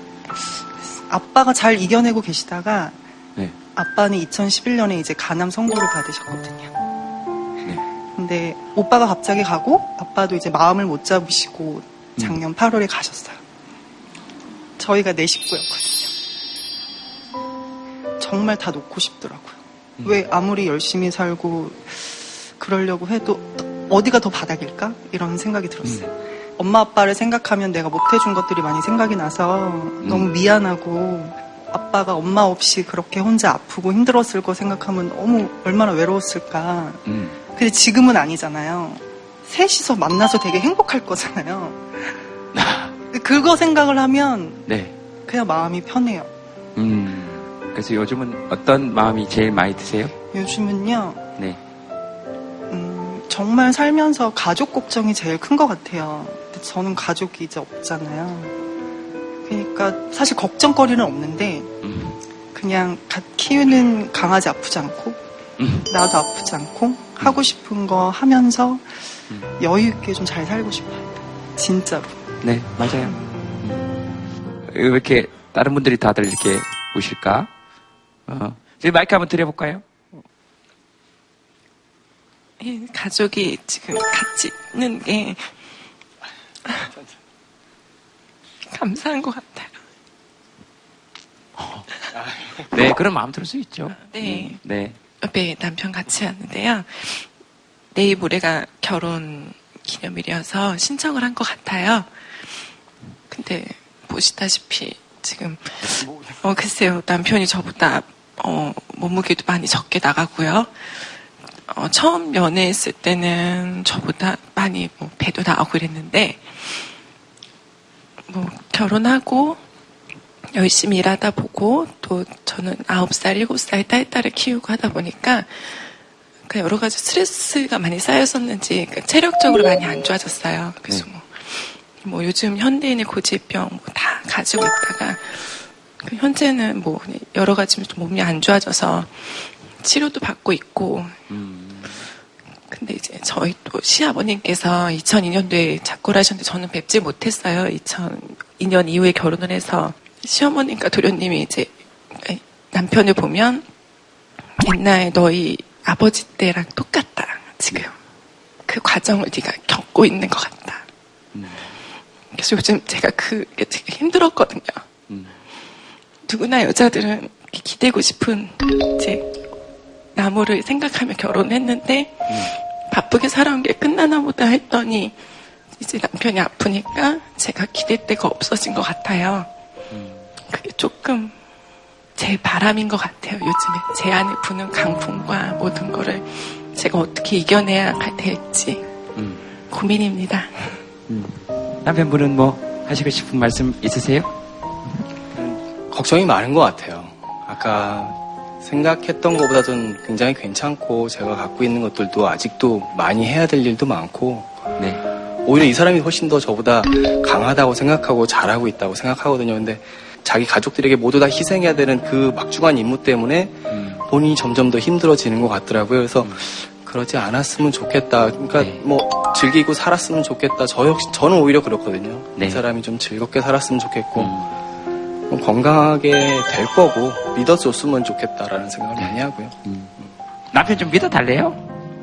Speaker 28: 아빠가 잘 이겨내고 계시다가
Speaker 1: 네.
Speaker 28: 아빠는 2011년에 이제 간암 선고를 받으셨거든요. 근데 오빠가 갑자기 가고 아빠도 이제 마음을 못 잡으시고 작년 8월에 가셨어요. 저희가 네 식구였거든요. 정말 다 놓고 싶더라고요. 왜 아무리 열심히 살고 그러려고 해도 어디가 더 바닥일까? 이런 생각이 들었어요. 엄마 아빠를 생각하면 내가 못해준 것들이 많이 생각이 나서 너무 미안하고 아빠가 엄마 없이 그렇게 혼자 아프고 힘들었을 거 생각하면 너무 얼마나 외로웠을까.
Speaker 1: 음.
Speaker 28: 근데 지금은 아니잖아요. 셋이서 만나서 되게 행복할 거잖아요. 그거 생각을 하면
Speaker 1: 네.
Speaker 28: 그냥 마음이 편해요.
Speaker 1: 음. 그래서 요즘은 어떤 마음이 제일 많이 드세요?
Speaker 28: 요즘은요,
Speaker 1: 네.
Speaker 28: 음, 정말 살면서 가족 걱정이 제일 큰 것 같아요. 근데 저는 가족이 이제 없잖아요. 그러니까 사실 걱정거리는 없는데, 그냥 갓 키우는 강아지 아프지 않고, 나도 아프지 않고, 하고 싶은 거 하면서 여유 있게 좀 잘 살고 싶어요. 진짜로.
Speaker 1: 네, 맞아요. 음. 왜 이렇게 다른 분들이 다들 이렇게 보실까? 어. 이제 마이크 한번 드려볼까요?
Speaker 27: 이 가족이 지금 같이 있는 게 감사한 것 같아요.
Speaker 1: 네, 그런 마음 들수 있죠.
Speaker 27: 네.
Speaker 1: 음, 네.
Speaker 27: 옆에 남편 같이 왔는데요. 내일 모레가 결혼 기념일이어서 신청을 한 것 같아요. 근데 보시다시피 지금 어 글쎄요 남편이 저보다 어 몸무게도 많이 적게 나가고요. 어, 처음 연애했을 때는 저보다 많이 뭐 배도 나오고 그랬는데 뭐 결혼하고 열심히 일하다 보고 또 저는 9살, 7살 딸, 딸을 키우고 하다 보니까 그 여러 가지 스트레스가 많이 쌓였었는지 그 체력적으로 많이 안 좋아졌어요. 그래서 뭐, 뭐 요즘 현대인의 고질병 뭐 다 가지고 있다가 그 현재는 뭐 여러 가지 좀 몸이 안 좋아져서 치료도 받고 있고 근데 이제 저희 또 시아버님께서 2002년도에 작고를 하셨는데 저는 뵙지 못했어요. 2002년 이후에 결혼을 해서 시어머님과 도련님이 이제 남편을 보면 옛날 너희 아버지 때랑 똑같다. 지금 그 과정을 네가 겪고 있는 것 같다. 그래서 요즘 제가 그게 되게 힘들었거든요. 누구나 여자들은 기대고 싶은 이제 나무를 생각하며 결혼했는데 바쁘게 살아온 게 끝나나 보다 했더니 이제 남편이 아프니까 제가 기댈 데가 없어진 것 같아요. 그게 조금 제 바람인 것 같아요. 요즘에 제 안에 부는 강풍과 모든 거를 제가 어떻게 이겨내야 될지 고민입니다.
Speaker 1: 남편분은 뭐 하시고 싶은 말씀 있으세요?
Speaker 29: 걱정이 많은 것 같아요. 아까 생각했던 것보다는 굉장히 괜찮고 제가 갖고 있는 것들도 아직도 많이 해야 될 일도 많고
Speaker 1: 네.
Speaker 29: 오히려 이 사람이 훨씬 더 저보다 강하다고 생각하고 잘하고 있다고 생각하거든요. 근데 자기 가족들에게 모두 다 희생해야 되는 그 막중한 임무 때문에 본인이 점점 더 힘들어지는 것 같더라고요. 그래서 그러지 않았으면 좋겠다. 그러니까 뭐 즐기고 살았으면 좋겠다. 저 역시 저는 오히려 그렇거든요. 이 사람이 좀 즐겁게 살았으면 좋겠고 뭐 건강하게 될 거고 믿어줬으면 좋겠다라는 생각을 많이 하고요.
Speaker 1: 남편 좀 믿어달래요?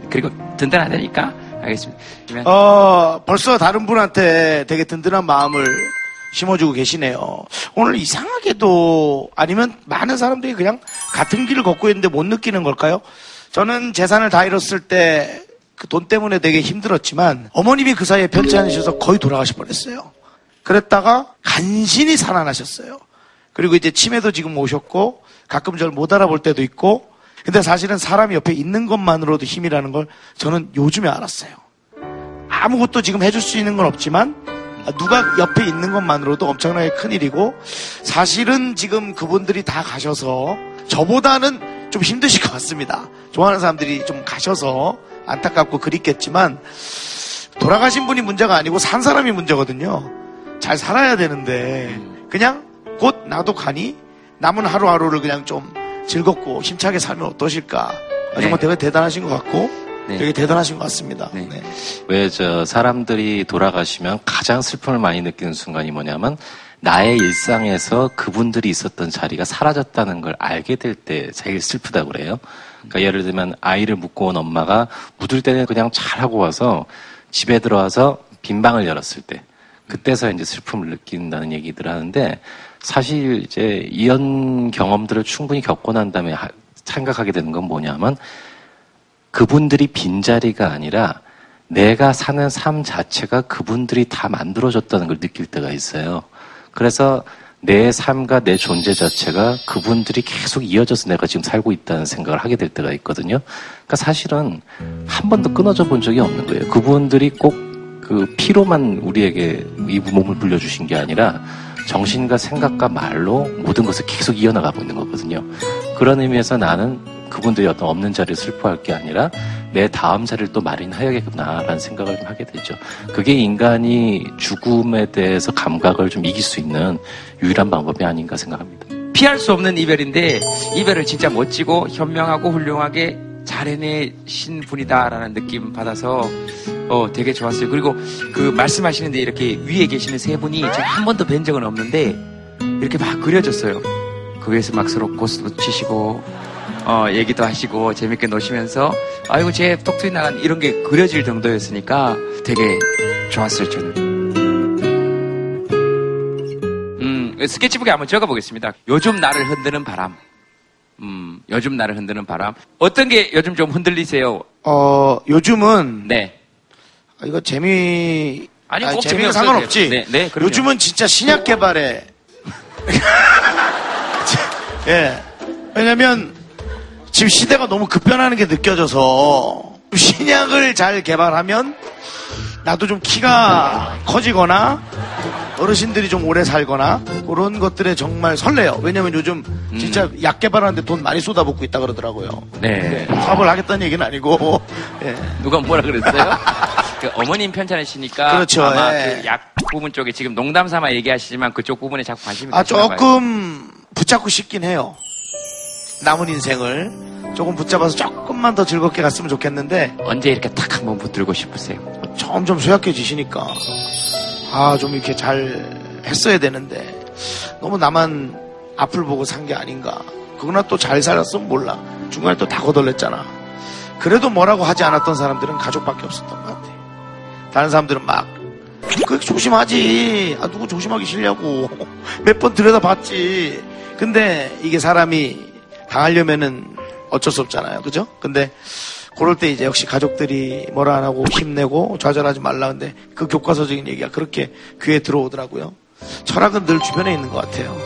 Speaker 1: 그리고 든든하다니까? 알겠습니다. 그러면
Speaker 14: 어, 벌써 다른 분한테 되게 든든한 마음을 심어주고 계시네요. 오늘 이상하게도 아니면 많은 사람들이 그냥 같은 길을 걷고 있는데 못 느끼는 걸까요? 저는 재산을 다 잃었을 때 그 돈 때문에 되게 힘들었지만 어머님이 그 사이에 편치 않으셔서 거의 돌아가실 뻔했어요. 그랬다가 간신히 살아나셨어요. 그리고 이제 치매도 지금 오셨고 가끔 저를 못 알아볼 때도 있고 근데 사실은 사람이 옆에 있는 것만으로도 힘이라는 걸 저는 요즘에 알았어요. 아무것도 지금 해줄 수 있는 건 없지만 누가 옆에 있는 것만으로도 엄청나게 큰 일이고 사실은 지금 그분들이 다 가셔서 저보다는 좀 힘드실 것 같습니다. 좋아하는 사람들이 좀 가셔서 안타깝고 그립겠지만 돌아가신 분이 문제가 아니고 산 사람이 문제거든요. 잘 살아야 되는데 그냥 곧 나도 가니 남은 하루하루를 그냥 좀 즐겁고 힘차게 살면 어떠실까. 정말 되게 대단하신 것 같고 되게 대단하신 것 같습니다. 네.
Speaker 12: 왜저 사람들이 돌아가시면 가장 슬픔을 많이 느끼는 순간이 뭐냐면 나의 일상에서 그분들이 있었던 자리가 사라졌다는 걸 알게 될 때 제일 슬프다고 그래요. 그러니까 예를 들면 아이를 묻고 온 엄마가 묻을 때는 그냥 잘하고 와서 집에 들어와서 빈 방을 열었을 때 그때서 이제 슬픔을 느낀다는 얘기들 하는데 사실 이제 이런 경험들을 충분히 겪고 난 다음에 하- 생각하게 되는 건 뭐냐면 그분들이 빈자리가 아니라 내가 사는 삶 자체가 그분들이 다 만들어줬다는 걸 느낄 때가 있어요. 그래서 내 삶과 내 존재 자체가 그분들이 계속 이어져서 내가 지금 살고 있다는 생각을 하게 될 때가 있거든요. 그러니까 사실은 한 번도 끊어져 본 적이 없는 거예요. 그분들이 꼭 그 피로만 우리에게 이 몸을 불려주신 게 아니라 정신과 생각과 말로 모든 것을 계속 이어나가고 있는 거거든요. 그런 의미에서 나는 그분들이 어떤 없는 자리를 슬퍼할 게 아니라 내 다음 자리를 또 마련해야겠구나라는 생각을 좀 하게 되죠. 그게 인간이 죽음에 대해서 감각을 좀 이길 수 있는 유일한 방법이 아닌가 생각합니다.
Speaker 1: 피할 수 없는 이별인데 이별을 진짜 멋지고 현명하고 훌륭하게 잘 해내신 분이다라는 느낌 받아서 어 되게 좋았어요. 그리고 그 말씀하시는데 이렇게 위에 계시는 세 분이 제가 한 번도 뵌 적은 없는데 이렇게 막 그려졌어요. 그 위에서 막 서로 고스도 치시고 어 얘기도 하시고 재밌게 노시면서 아이고 제 톡투이 나간 이런 게 그려질 정도였으니까 되게 좋았어요 저는. 음, 스케치북에 한번 적어보겠습니다. 요즘 나를 흔드는 바람. 음, 요즘 나를 흔드는 바람. 어떤 게 요즘 좀 흔들리세요?
Speaker 14: 어, 요즘은.
Speaker 1: 네.
Speaker 14: 아, 이거 재미.
Speaker 1: 아니,
Speaker 14: 아니,
Speaker 1: 꼭 재미없어도
Speaker 14: 상관없지.
Speaker 1: 돼요. 네, 네, 그럼요.
Speaker 14: 요즘은 진짜 신약 개발에. 예. 왜냐면, 지금 시대가 너무 급변하는 게 느껴져서, 신약을 잘 개발하면, 나도 좀 키가 커지거나, 어르신들이 좀 오래 살거나, 그런 것들에 정말 설레요. 왜냐면 요즘 진짜 약 개발하는데 돈 많이 쏟아붓고 있다 그러더라고요.
Speaker 1: 네.
Speaker 14: 사업을 하겠다는 얘기는 아니고, 예.
Speaker 1: 누가 뭐라 그랬어요? 그 어머님 편찮으시니까
Speaker 14: 그렇죠,
Speaker 1: 아마
Speaker 14: 예.
Speaker 1: 그약 부분 쪽에 지금 농담 삼아 얘기하시지만 그쪽 부분에 자꾸 관심이
Speaker 14: 아. 조금 붙잡고 싶긴 해요. 남은 인생을 조금 붙잡아서 조금만 더 즐겁게 갔으면 좋겠는데
Speaker 1: 언제 이렇게 딱 한번 붙들고 싶으세요?
Speaker 14: 점점 쇠약해지시니까 아, 좀 이렇게 잘 했어야 되는데 너무 나만 앞을 보고 산 게 아닌가. 그러나 또 잘 살았으면 몰라. 중간에 또 다 거덜냈잖아. 그래도 뭐라고 하지 않았던 사람들은 가족밖에 없었던 것 같아. 다른 사람들은 막그 조심하지. 아, 누구 조심하기 싫냐고. 몇 번 들여다봤지. 근데 이게 사람이 당하려면은 어쩔 수 없잖아요. 그죠? 근데 그럴 때 이제 역시 가족들이 뭐라 안 하고 힘내고 좌절하지 말라. 근데 그 교과서적인 얘기가 그렇게 귀에 들어오더라고요. 철학은 늘 주변에 있는 것 같아요.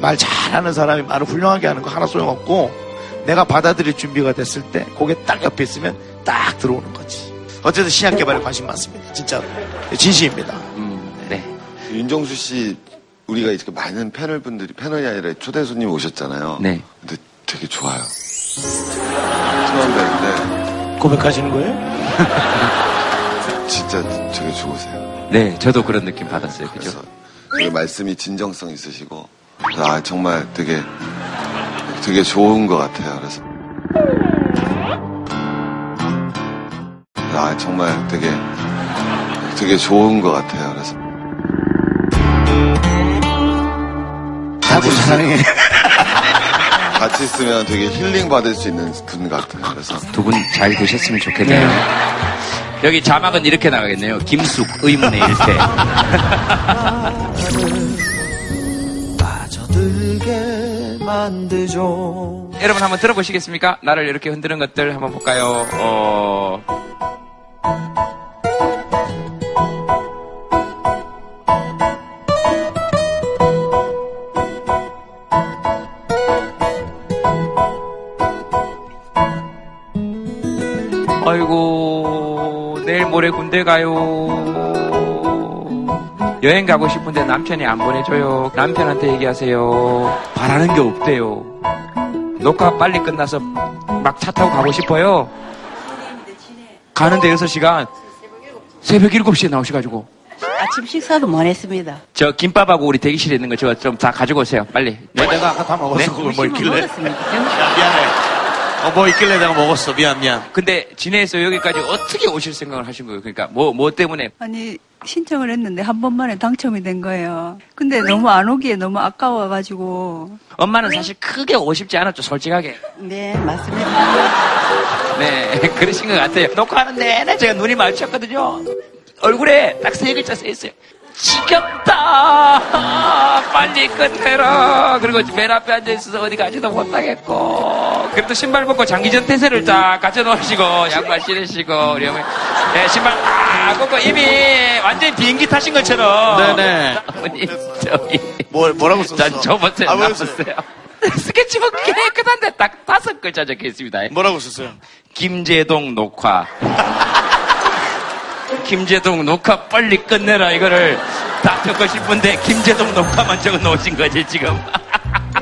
Speaker 14: 말 잘하는 사람이 말을 훌륭하게 하는 거 하나 소용없고 내가 받아들일 준비가 됐을 때 그게 딱 옆에 있으면 딱 들어오는 거지. 어쨌든 신약 개발에 관심 많습니다. 진짜로. 진심입니다.
Speaker 1: 네.
Speaker 13: 윤정수 씨 우리가 이렇게 많은 패널 분들이 패널이 아니라 초대 손님 오셨잖아요.
Speaker 1: 네.
Speaker 13: 근데 되게 좋아요. 처음 뵀는데
Speaker 14: 고백하시는 거예요?
Speaker 13: 진짜 되게 좋으세요.
Speaker 1: 네, 저도 그런 느낌 받았어요. 그죠?
Speaker 13: 되게 말씀이 진정성 있으시고 아 정말 되게 되게 좋은 것 같아요. 그래서 아 정말 되게 되게 좋은 것 같아요. 그래서
Speaker 14: 나도 사랑해.
Speaker 13: 같이 있으면 되게 힐링 받을 수 있는 분 같아요. 그래서
Speaker 1: 두 분 잘 되셨으면 좋겠네요. 여기 자막은 이렇게 나가겠네요. 김숙 의문의.
Speaker 30: 빠져들게 만들죠.
Speaker 1: 여러분 한번 들어보시겠습니까? 나를 이렇게 흔드는 것들 한번 볼까요? 어... 군대 가요. 여행 가고 싶은데 남편이 안 보내줘요. 남편한테 얘기하세요. 바라는 게 없대요. 녹화 빨리 끝나서 막 차 타고 가고 싶어요. 가는데 6시간. 새벽 7시에 나오셔가지고.
Speaker 31: 아침 식사도 못 했습니다.
Speaker 1: 저 김밥하고 우리 대기실에 있는 거 저거 좀다 가지고 오세요. 빨리. 네,
Speaker 14: 내가 아까 다 먹었어. 그걸 뭐 있길래.
Speaker 31: 먹었습니다.
Speaker 14: 미안해. 어, 뭐 있길래 내가 먹었어. 미안, 미안.
Speaker 1: 근데 진해에서 여기까지 어떻게 오실 생각을 하신 거예요? 그러니까 뭐, 뭐 때문에?
Speaker 32: 아니 신청을 했는데 한 번만에 당첨이 된 거예요. 근데 너무 안 오기에 너무 아까워가지고
Speaker 1: 엄마는 사실 크게 오고 싶지 않았죠, 솔직하게.
Speaker 31: 네, 맞습니다.
Speaker 1: 네, 그러신 것 같아요. 녹화하는 내내 제가 눈이 마주쳤거든요. 얼굴에 딱 세 글자 써 있어요. 지겹다! 빨리 끝내라! 그리고 맨 앞에 앉아있어서 어디 가지도 못하겠고. 그래도 신발 벗고 장기전 태세를 딱 갖춰놓으시고, 양말 신으시고, 우리 어머니. 네, 신발 딱 벗고 이미 완전히 비행기 타신 것처럼.
Speaker 14: 네네.
Speaker 1: 어머니, 저기.
Speaker 14: 뭐, 뭐라고 썼어?
Speaker 1: 난 접었어요.
Speaker 14: 아,
Speaker 1: 접었어요. 스케치북 깨끗한데 딱 다섯 글자 적혀 있습니다.
Speaker 14: 뭐라고 썼어요?
Speaker 1: 김재동 녹화. 김재동 녹화 빨리 끝내라 이거를 다 적고 싶은데 김재동 녹화만 적어 놓으신 거지 지금.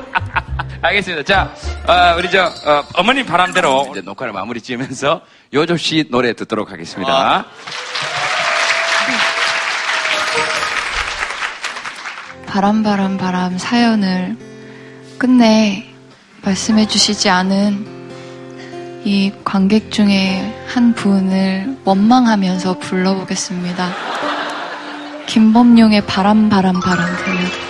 Speaker 1: 알겠습니다. 자, 어, 우리 저 어, 머님 바람대로 이제 녹화를 마무리 지으면서 요조 씨 노래 듣도록 하겠습니다.
Speaker 16: 바람 바람 바람 사연을 끝내 말씀해 주시지 않은 이 관객 중에 한 분을 원망하면서 불러보겠습니다. 김범용의 바람 바람 바람 들려. 문